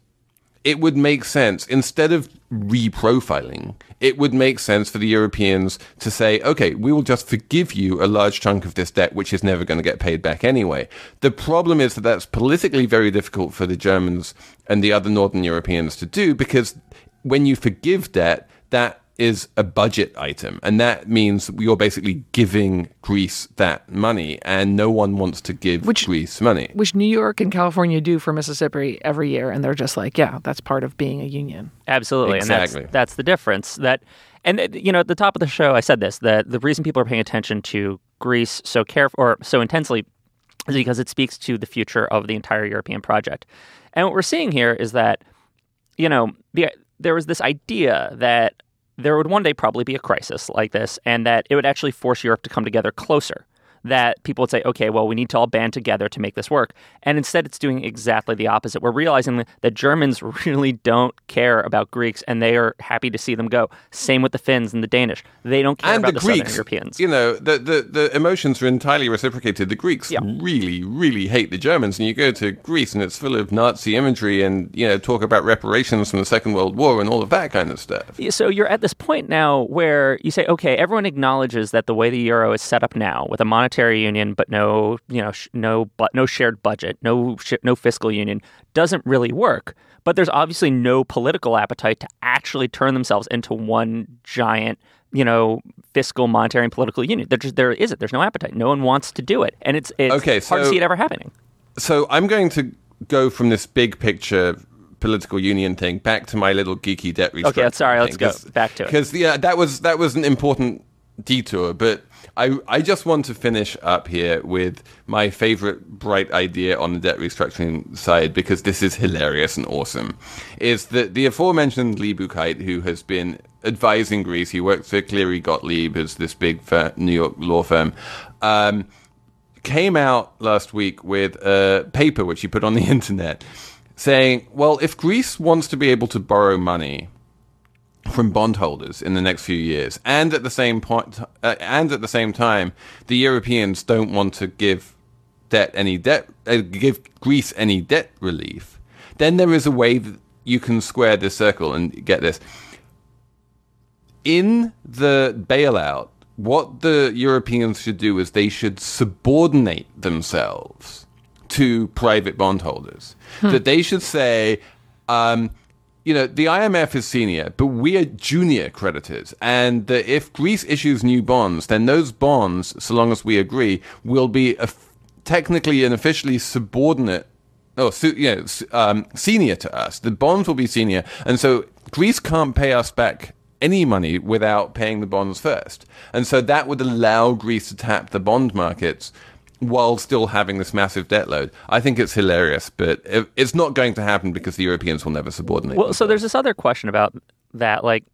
it would make sense instead of reprofiling, it would make sense for the Europeans to say, okay, we will just forgive you a large chunk of this debt, which is never going to get paid back anyway. The problem is that that's politically very difficult for the Germans and the other Northern Europeans to do because when you forgive debt, that is a budget item. And that means you're basically giving Greece that money, and no one wants to give which, Greece money. Which New York and California do for Mississippi every year. And they're just like, yeah, that's part of being a union. Absolutely. Exactly. And that's, that's the difference. That, and, uh, you know, at the top of the show, I said this that the reason people are paying attention to Greece so careful or so intensely is because it speaks to the future of the entire European project. And what we're seeing here is that, you know, the, there was this idea that there would one day probably be a crisis like this, and that it would actually force Europe to come together closer that people would say, okay, well, we need to all band together to make this work. And instead, it's doing exactly the opposite. We're realizing that Germans <laughs> really don't care about Greeks and they are happy to see them go. Same with the Finns and the Danish. They don't care and about the, the, Greeks, Southern Europeans. You know, the, the, the emotions are entirely reciprocated. The Greeks yeah. really, really hate the Germans. And you go to Greece and it's full of Nazi imagery and, you know, talk about reparations from the Second World War and all of that kind of stuff. So you're at this point now where you say, okay, everyone acknowledges that the way the euro is set up now with a monetary monetary union, but no, you know, sh- no, but no shared budget, no, sh- no fiscal union doesn't really work. But there's obviously no political appetite to actually turn themselves into one giant, you know, fiscal, monetary, and political union. There, just, there isn't. There's no appetite. No one wants to do it, and it's, it's okay, hard to see it ever happening. So I'm going to go from this big picture political union thing back to my little geeky debt restructuring. Okay, sorry, let's go back to it because yeah, that was that was an important detour, but I, I just want to finish up here with my favorite bright idea on the debt restructuring side because this is hilarious and awesome. Is that the aforementioned Lee who has been advising Greece, he works for Cleary Gottlieb as this big New York law firm, um, came out last week with a paper which he put on the <laughs> internet saying, well, if Greece wants to be able to borrow money from bondholders in the next few years, and at the same point, uh, and at the same time, the Europeans don't want to give debt any debt, uh, give Greece any debt relief. Then there is a way that you can square this circle and get this. In the bailout, what the Europeans should do is they should subordinate themselves to private bondholders. Hmm. That they should say. Um, you know, the IMF is senior, but we are junior creditors. And if Greece issues new bonds, then those bonds, so long as we agree, will be technically and officially subordinate, or you know, um, senior to us. The bonds will be senior. And so Greece can't pay us back any money without paying the bonds first. And so that would allow Greece to tap the bond markets while still having this massive debt load. I think it's hilarious, but it's not going to happen because the Europeans will never subordinate. Well, so there's this other question about that, like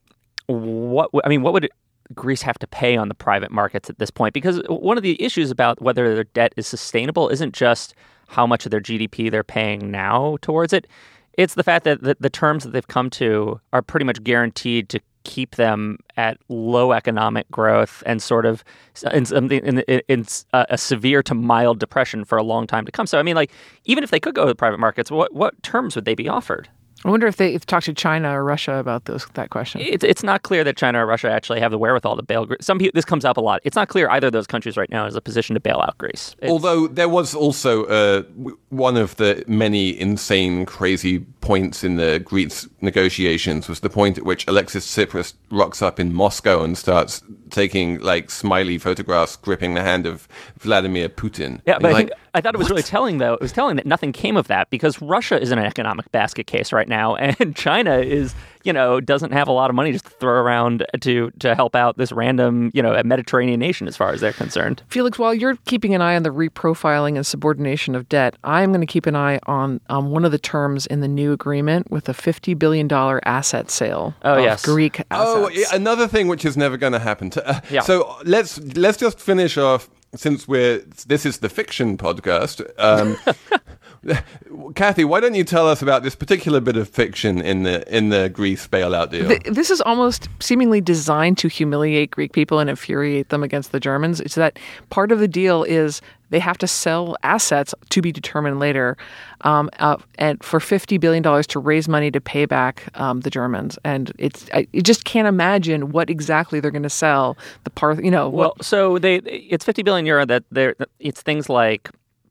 what I mean, what would Greece have to pay on the private markets at this point? Because one of the issues about whether their debt is sustainable isn't just how much of their GDP they're paying now towards it. It's the fact that the, the terms that they've come to are pretty much guaranteed to keep them at low economic growth and sort of in, in, in, in, a severe to mild depression for a long time to come. So, I mean, like, even if they could go to the private markets, what, what terms would they be offered? I wonder if they talk to China or Russia about those that question. It's, it's not clear that China or Russia actually have the wherewithal to bail. Some people, this comes up a lot. It's not clear either of those countries right now is a position to bail out Greece. It's, Although there was also uh, one of the many insane, crazy points in the Greece negotiations was the point at which Alexis Tsipras rocks up in Moscow and starts taking like smiley photographs, gripping the hand of Vladimir Putin. Yeah, but I, like, think, I thought it was what? really telling though. It was telling that nothing came of that because Russia is in an economic basket case right now, <laughs> and China is you know, doesn't have a lot of money just to throw around to to help out this random, you know, Mediterranean nation as far as they're concerned. Felix, while you're keeping an eye on the reprofiling and subordination of debt, I'm going to keep an eye on um, one of the terms in the new agreement with a $50 billion asset sale Oh, of yes. Greek assets. Oh, another thing which is never going to happen. To, uh, Yeah. So let's let's just finish off since we're this is the fiction podcast. Um, <laughs> <laughs> Cathy, why don't you tell us about this particular bit of fiction in the in the Greece bailout deal? Th- this is almost seemingly designed to humiliate Greek people and infuriate them against the Germans. It's that part of the deal is they have to sell assets to be determined later, um, uh, and for fifty billion dollars to raise money to pay back um, the Germans. And it's I you just can't imagine what exactly they're going to sell. The part, you know, Well, what, so they it's 50 billion euro that they're it's things like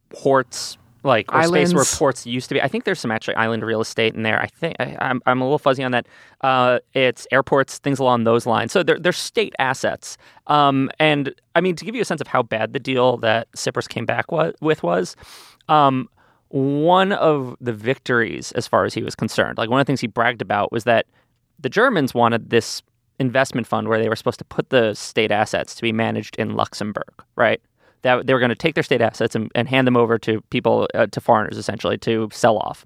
ports like or space where ports used to be. I think there's some actually island real estate in there. I think I, I'm I'm a little fuzzy on that. Uh, it's airports, things along those lines. So they're they're state assets. Um, and I mean to give you a sense of how bad the deal that Tsipras came back wa- with was. Um, one of the victories, as far as he was concerned, like one of the things he bragged about was that the Germans wanted this investment fund where they were supposed to put the state assets to be managed in Luxembourg, right? That they were going to take their state assets and, and hand them over to people, uh, to foreigners, essentially, to sell off.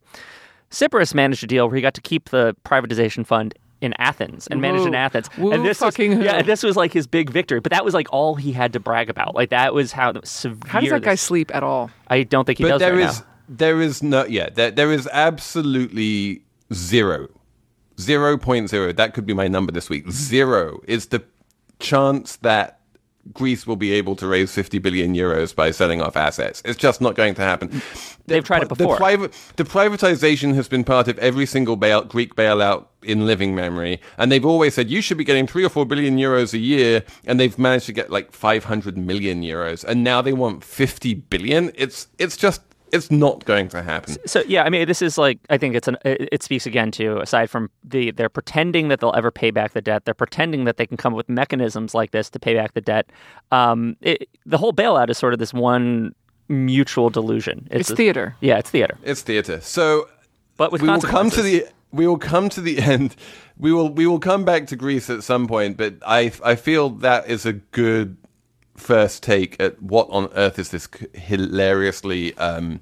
Tsipras managed a deal where he got to keep the privatization fund in Athens and managed in Athens. Woo and this was, fucking who. yeah, this was like his big victory. But that was like all he had to brag about. Like that was how severe. how does that guy sleep at all? I don't think he but does there right is now. there is no yeah there, there is absolutely zero zero point zero that could be my number this week zero is the chance that Greece will be able to raise 50 billion euros by selling off assets. It's just not going to happen. They've tried it before. The, the privatization has been part of every single bail, Greek bailout in living memory, and they've always said you should be getting three or four billion euros a year, and they've managed to get like 500 million euros, and now they want 50 billion. It's it's just it's not going to happen. So yeah, I mean, this is like I think it's an it, it speaks again to aside from the they're pretending that they'll ever pay back the debt. They're pretending that they can come up with mechanisms like this to pay back the debt. Um, it, the whole bailout is sort of this one mutual delusion. It's a- theater. Yeah, it's theater, It's theater. So but with we will come to the we will come to the <laughs> end. We will we will come back to Greece at some point, but I I feel that is a good first take at what on earth is this hilariously um,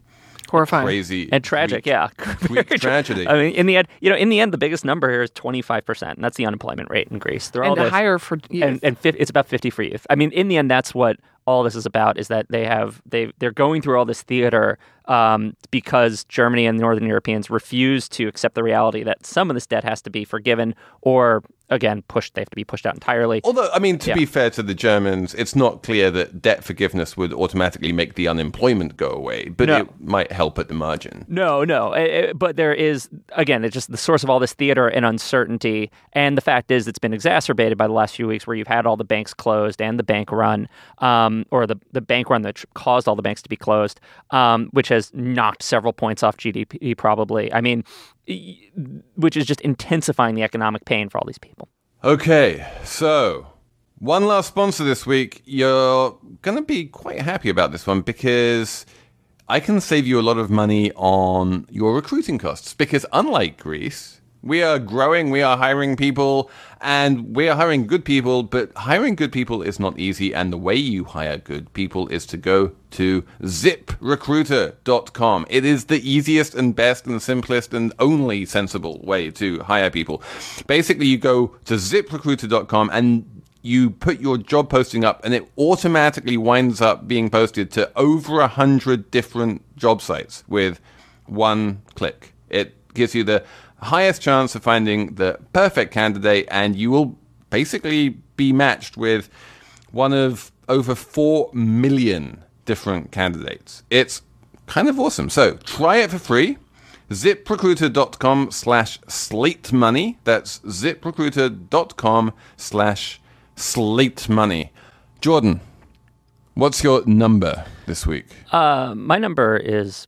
Horrifying. crazy and tragic, Greek- yeah. Greek <laughs> <laughs> tragedy. I mean, in the end, you know, in the end, the biggest number here is twenty five percent, and that's the unemployment rate in Greece. They're all And this- higher for and and fif- it's about 50 for youth. I mean, in the end, that's what all this is about: is that they have they they're going through all this theater um, because Germany and the Northern Europeans refuse to accept the reality that some of this debt has to be forgiven, or again, pushed. They have to be pushed out entirely. Although, I mean, to Yeah. be fair to the Germans, it's not clear that debt forgiveness would automatically make the unemployment go away, but No. it might help at the margin. No, no. Eh, eh, But there is, again, it's just the source of all this theater and uncertainty. And the fact is, it's been exacerbated by the last few weeks where you've had all the banks closed and the bank run, um, or the, the bank run that caused all the banks to be closed, um, which has knocked several points off GDP, probably. I mean, which is just intensifying the economic pain for all these people. Okay, so one last sponsor this week. You're going to be quite happy about this one because I can save you a lot of money on your recruiting costs. Because unlike Greece, we are growing, we are hiring people, and we are hiring good people, but hiring good people is not easy. And the way you hire good people is to go to ziprecruiter.com. It is the easiest and best and simplest and only sensible way to hire people. Basically, you go to ziprecruiter.com and you put your job posting up and it automatically winds up being posted to over a hundred different job sites with one click. It gives you the highest chance of finding the perfect candidate and you will basically be matched with one of over 4 million different candidates. It's kind of awesome. So try it for free. ZipRecruiter.com slash slate money. That's ziprecruiter.com slash slate money. Jordan, what's your number this week? Uh, my number is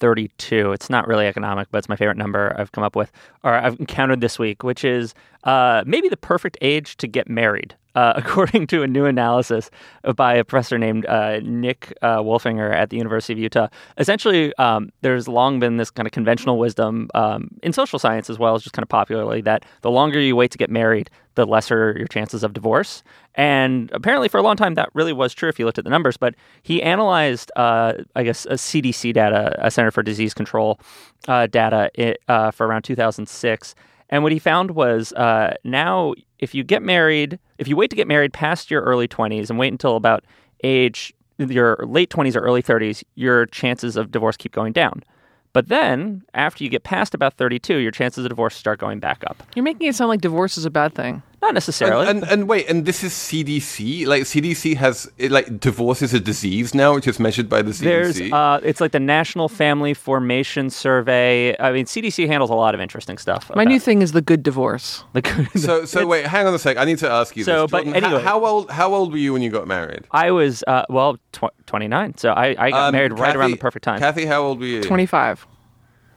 32. It's not really economic, but it's my favorite number I've come up with or I've encountered this week, which is uh, maybe the perfect age to get married. uh, <laughs> according to a new analysis by a professor named uh, Nick uh, Wolfinger at the University of Utah. Essentially, um, there's long been this kind of conventional wisdom um, in social science as well as just kind of popularly that the longer you wait to get married, the lesser your chances of divorce. And apparently, for a long time, that really was true if you looked at the numbers. But he analyzed, uh, I guess, a CDC data, a Center for Disease Control uh, data it, uh, for around 2006. And what he found was uh, now, if you get married, if you wait to get married past your early 20s and wait until about age, your late 20s or early 30s, your chances of divorce keep going down. But then, after you get past about 32, your chances of divorce start going back up. You're making it sound like divorce is a bad thing. Not necessarily. And, and, and wait, and this is CDC. Like CDC has it, like divorce is a disease now, which is measured by the CDC. There's, uh, it's like the National Family Formation Survey. I mean, CDC handles a lot of interesting stuff. My new thing is the good divorce. The good, <laughs> so, so wait, hang on a sec. I need to ask you So, this. but Jordan, anyway- how, how old how old were you when you got married? I was uh, well tw- 29, so I, I got Um, married right around the perfect time. Cathy, how old were you? 25.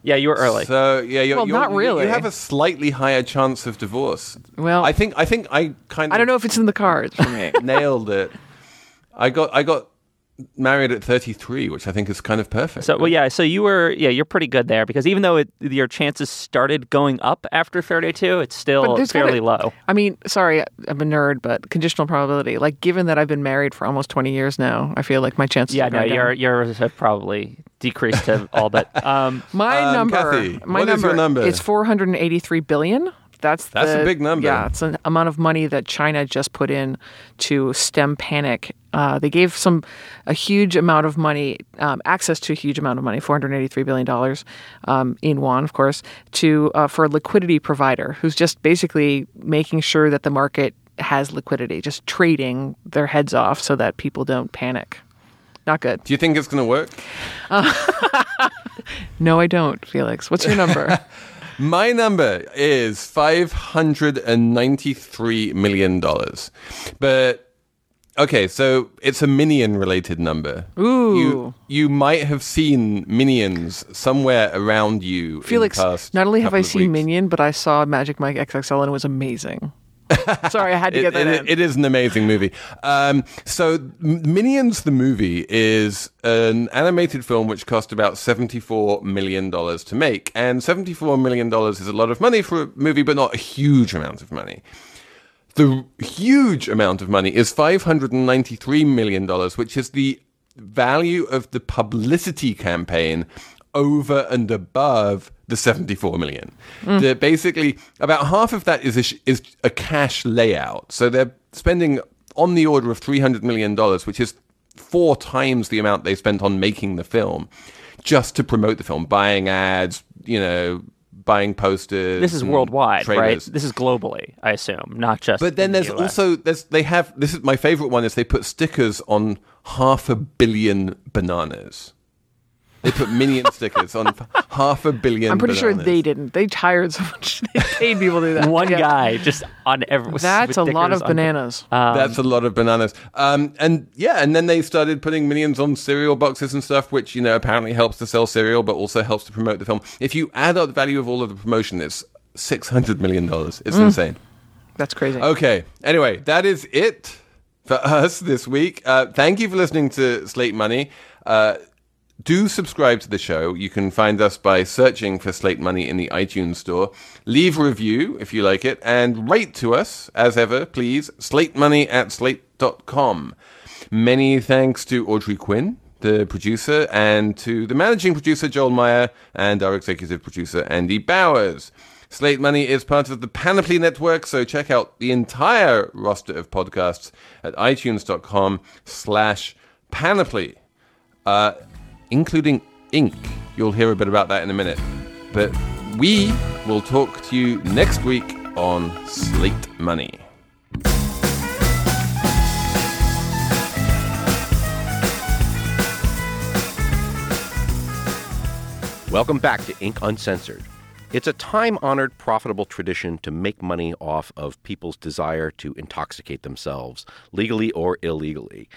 Yeah, you were early. So yeah, you're, Well, you're, not you- really. You have a slightly higher chance of divorce. Well, I think I think I kind of I don't know if it's in the cards for <laughs> me. nailed it. I got I got married at 33, which I think is kind of perfect. So well, yeah. So you were yeah, you're pretty good there because even though it, your chances started going up after 32, it's still there's fairly gotta- low. I mean, sorry, I'm a nerd, but conditional probability. Like, given that I've been married for almost 20 years now, I feel like my chances. Yeah, are no, going your yours have probably decreased to all but. <laughs> Um, My Um, number, Cathy, my what is number, your number? is 483 billion. That's That's a big number. Yeah, it's an amount of money that China just put in to stem panic. Uh, they gave some a huge amount of money, um, access to a huge amount of money, 483 billion dollars um, in yuan, of course, to uh, for a liquidity provider who's just basically making sure that the market has liquidity, just trading their heads off so that people don't panic. Not good. Do you think it's going to work? <laughs> No, I don't, Felix. What's your number? <laughs> My number is five hundred and ninety-three million dollars, but okay, so it's a minion related number. Ooh. you you might have seen minions somewhere around you. Felix, in the past not only have I seen weeks. Minion, but I saw Magic Mike XXL and it was amazing. <laughs> Sorry, I had to It- get that it- in. it is an amazing movie. Um, so, Minions the movie is an animated film which cost about $74 million to make. And $74 million is a lot of money for a movie, but not a huge amount of money. The huge amount of money is $593 million, which is the value of the publicity campaign over and above the 74 million. The, basically, about half of that is a, is a cash layout. So they're spending on the order of $300 million, which is four times the amount they spent on making the film, just to promote the film, buying ads, you know, buying posters. this is worldwide, right? This is globally, I assume, not just. But then the there's US. also there's they have this is my favorite one is they put stickers on half a billion bananas. They put minion stickers on half a billion. I'm pretty sure they didn't. They hired so much. <laughs> They paid people to do that. one Yeah. guy just on every. That's a lot of stickers on- bananas. That's a lot of bananas. Um, and yeah, and then they started putting minions on cereal boxes and stuff, which you know apparently helps to sell cereal, but also helps to promote the film. If you add up the value of all of the promotion, it's six hundred million dollars. It's insane. That's crazy. Okay. Anyway, that is it for <laughs> us this week. Uh, thank you for listening to Slate Money. Uh, do subscribe to the show. You can find us by searching for Slate Money in the iTunes store. Leave a review if you like it, and rate to us, as ever, please. Slate Money at slate.com. Many thanks to Audrey Quinn, the producer, and to the managing producer, Joel Meyer, and our executive producer, Andy Bowers. Slate Money is part of the Panoply Network, so check out the entire roster of podcasts at itunes.com slash panoply, uh, including Ink. You'll hear a bit about that in a minute. But we will talk to you next week on Slate Money. Welcome back to Inc. Uncensored. It's a time honored, profitable tradition to make money off of people's desire to intoxicate themselves, legally or illegally.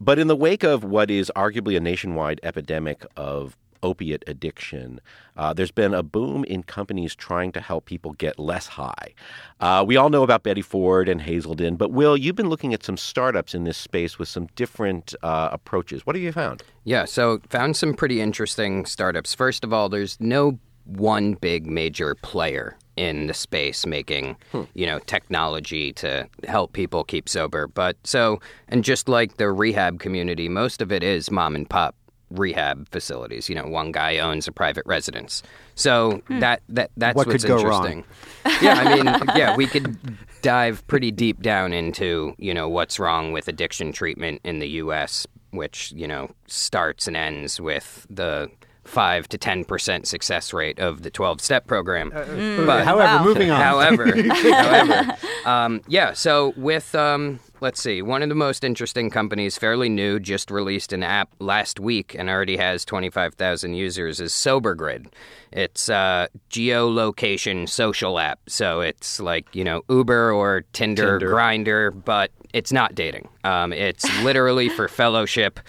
But in the wake of what is arguably a nationwide epidemic of opiate addiction, uh, there's been a boom in companies trying to help people get less high. Uh, we all know about Betty Ford and Hazelden, but Will, you've been looking at some startups in this space with some different uh, approaches. What have you found? Yeah, so found some pretty interesting startups. First of all, there's no one big major player in the space making hmm. you know technology to help people keep sober but so and just like the rehab community most of it is mom and pop rehab facilities you know one guy owns a private residence so hmm. that that that's what what's could interesting go wrong? yeah i mean <laughs> yeah we could dive pretty deep down into you know what's wrong with addiction treatment in the us which you know starts and ends with the five to ten percent success rate of the twelve step program. Uh, mm. But however, wow. moving on. However, <laughs> however, um, yeah. So with um, let's see, one of the most interesting companies, fairly new, just released an app last week and already has twenty five thousand users. Is SoberGrid. It's a geolocation social app. So it's like you know Uber or Tinder, Tinder. Grindr, but it's not dating. Um, it's literally for fellowship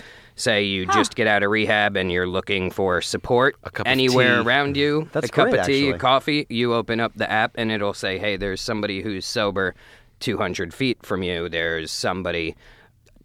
say you huh. just get out of rehab and you're looking for support anywhere around you, That's a cup great, of tea, actually. coffee, you open up the app and it'll say, hey, there's somebody who's sober 200 feet from you. There's somebody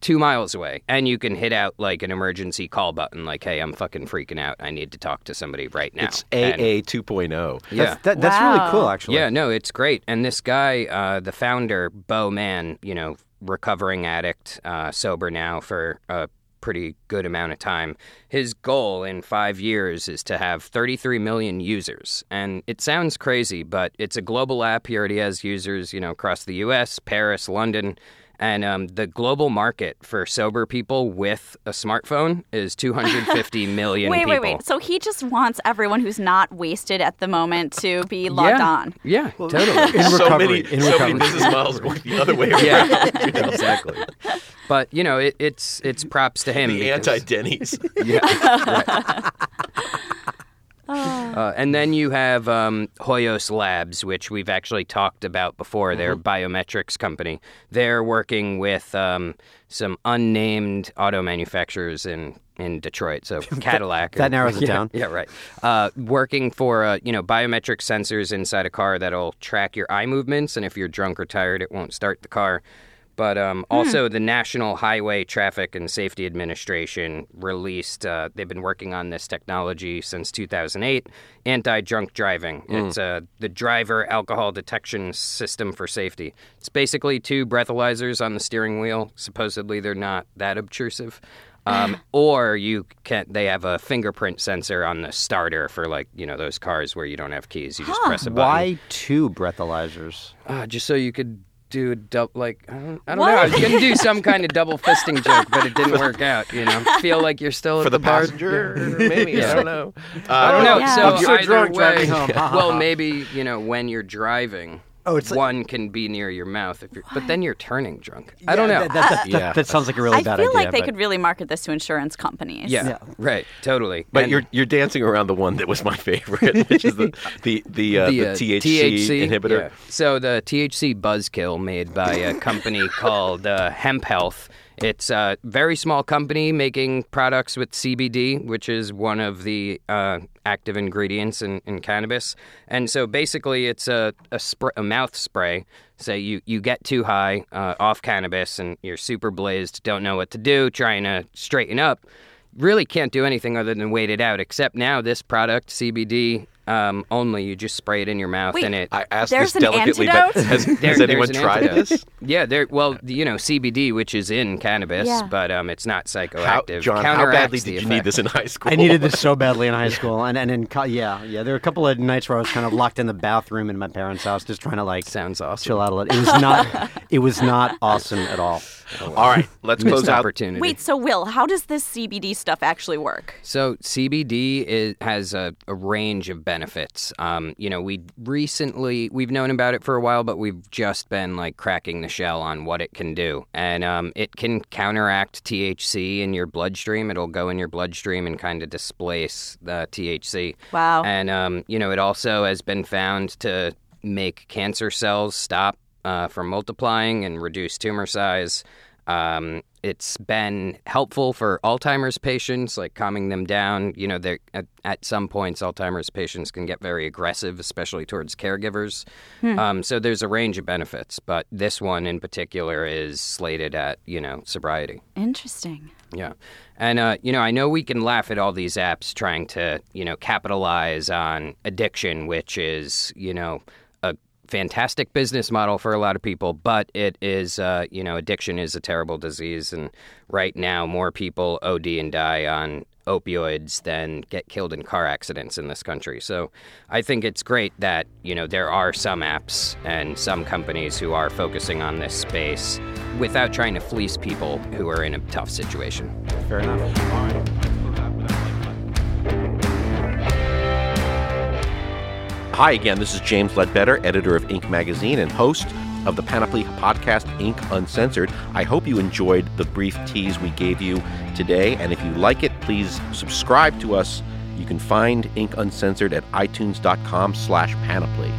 two miles away. And you can hit out like an emergency call button, like, hey, I'm fucking freaking out. I need to talk to somebody right now. It's AA 2.0. Yeah. That's, that, that's Wow. really cool, actually. Yeah, no, it's great. And this guy, uh, the founder, Beau Mann, you know, recovering addict, uh, sober now for a pretty good amount of time. His goal in five years is to have 33 million users. And it sounds crazy, but it's a global app. He already has users, you know, across the U.S., Paris, London. And um, the global market for sober people with a smartphone is 250 <laughs> million wait, people. wait, wait. So he just wants everyone who's not wasted at the moment to be logged yeah. on. Yeah, totally. <laughs> In so many, in so recovery. many business models going the other way <laughs> around. Yeah, you know? exactly. But you know, it, it's it's props to him. The because- anti Denny's. Yeah. right. Uh, and then you have um, Hoyos Labs, which we've actually talked about before. They're a biometrics company. They're working with um, some unnamed auto manufacturers in, in Detroit. So <laughs> Cadillac. that narrows it <laughs> yeah, down. Yeah, right. Uh, working for uh, you know biometric sensors inside a car that'll track your eye movements, and if you're drunk or tired, it won't start the car. But um, also, the National Highway Traffic and Safety Administration released, uh, they've been working on this technology since 2008 anti drunk driving. It's uh, the driver alcohol detection system for safety. It's basically two breathalyzers on the steering wheel. Supposedly, they're not that obtrusive. <sighs> Um, or you can they have a fingerprint sensor on the starter for like you know those cars where you don't have keys you just press a button Why two breathalyzers? uh, just so you could do a double, like I don't, I don't know. I was gonna do some kind of <laughs> double fisting joke, but it didn't work out. You know, feel like you're still For at the bar. passenger, maybe. Yeah. I don't know. Uh, I don't know. Yeah. So I'm so either drunk, way, me home. Ha, ha, well, maybe you know when you're driving. Oh, it's like- one can be near your mouth if you're, but then you're turning drunk. I don't know. That, that, <laughs> that, Yeah. that sounds like a really I bad idea. I feel like they but- could really market this to insurance companies. yeah, Yeah. right, totally. But And- you're you're dancing around the one that was my favorite, which is the <laughs> the the, uh, the, uh, THC, inhibitor. yeah. So the THC Buzzkill, made by a company <laughs> called uh, Hemp Health. It's a very small company making products with CBD, which is one of the uh, active ingredients in, in cannabis. And so basically, it's a a, a mouth spray. Say you, you get too high uh, off cannabis and you're super blazed, don't know what to do, trying to straighten up really can't do anything other than wait it out. Except now, this product, CBD um, only, you just spray it in your mouth Wait, and it. I asked There's this an delicately, antidote? but <laughs> has, There- has anyone there's an tried antidote. this? <laughs> Yeah, there. Well, you know, CBD, which is in cannabis, Yeah. but um, it's not How, psychoactive. John, how badly did you effect. need this in high school? I needed this so badly in high <laughs> school, and and in co- yeah, yeah. There were a couple of nights where I was kind of locked in the bathroom in my parents' house, just trying to like Sounds awesome. chill out a little. It was not. it was not awesome at all. All right, let's Missed close out. opportunity. Wait, so Will, how does this CBD stuff actually work? So CBD is, has a, a range of benefits. Um, you know, we recently we've known about it for a while, but we've just been like cracking the shell on what it can do, and um, it can counteract THC in your bloodstream. It'll go in your bloodstream and kind of displace the THC. Wow. And um, you know, it also has been found to make cancer cells stop uh, from multiplying and reduce tumor size. Um, it's been helpful for Alzheimer's patients, like calming them down. You know, at, at some points, Alzheimer's patients can get very aggressive, especially towards caregivers. Hmm. Um, so there's a range of benefits, but this one in particular is slated at, you know, sobriety. Interesting. Yeah. And, uh, you know, I know we can laugh at all these apps trying to, you know, capitalize on addiction, which is, you know, fantastic business model for a lot of people, but it is, uh, you know, addiction is a terrible disease. And right now, more people OD and die on opioids than get killed in car accidents in this country. So I think it's great that, you know, there are some apps and some companies who are focusing on this space without trying to fleece people who are in a tough situation. Fair enough. Hi again, this is James Ledbetter, editor of Inc. magazine and host of the Panoply podcast Inc. Uncensored. I hope you enjoyed the brief tease we gave you today, and if you like it, please subscribe to us. You can find Inc. Uncensored at itunes.com slash panoply.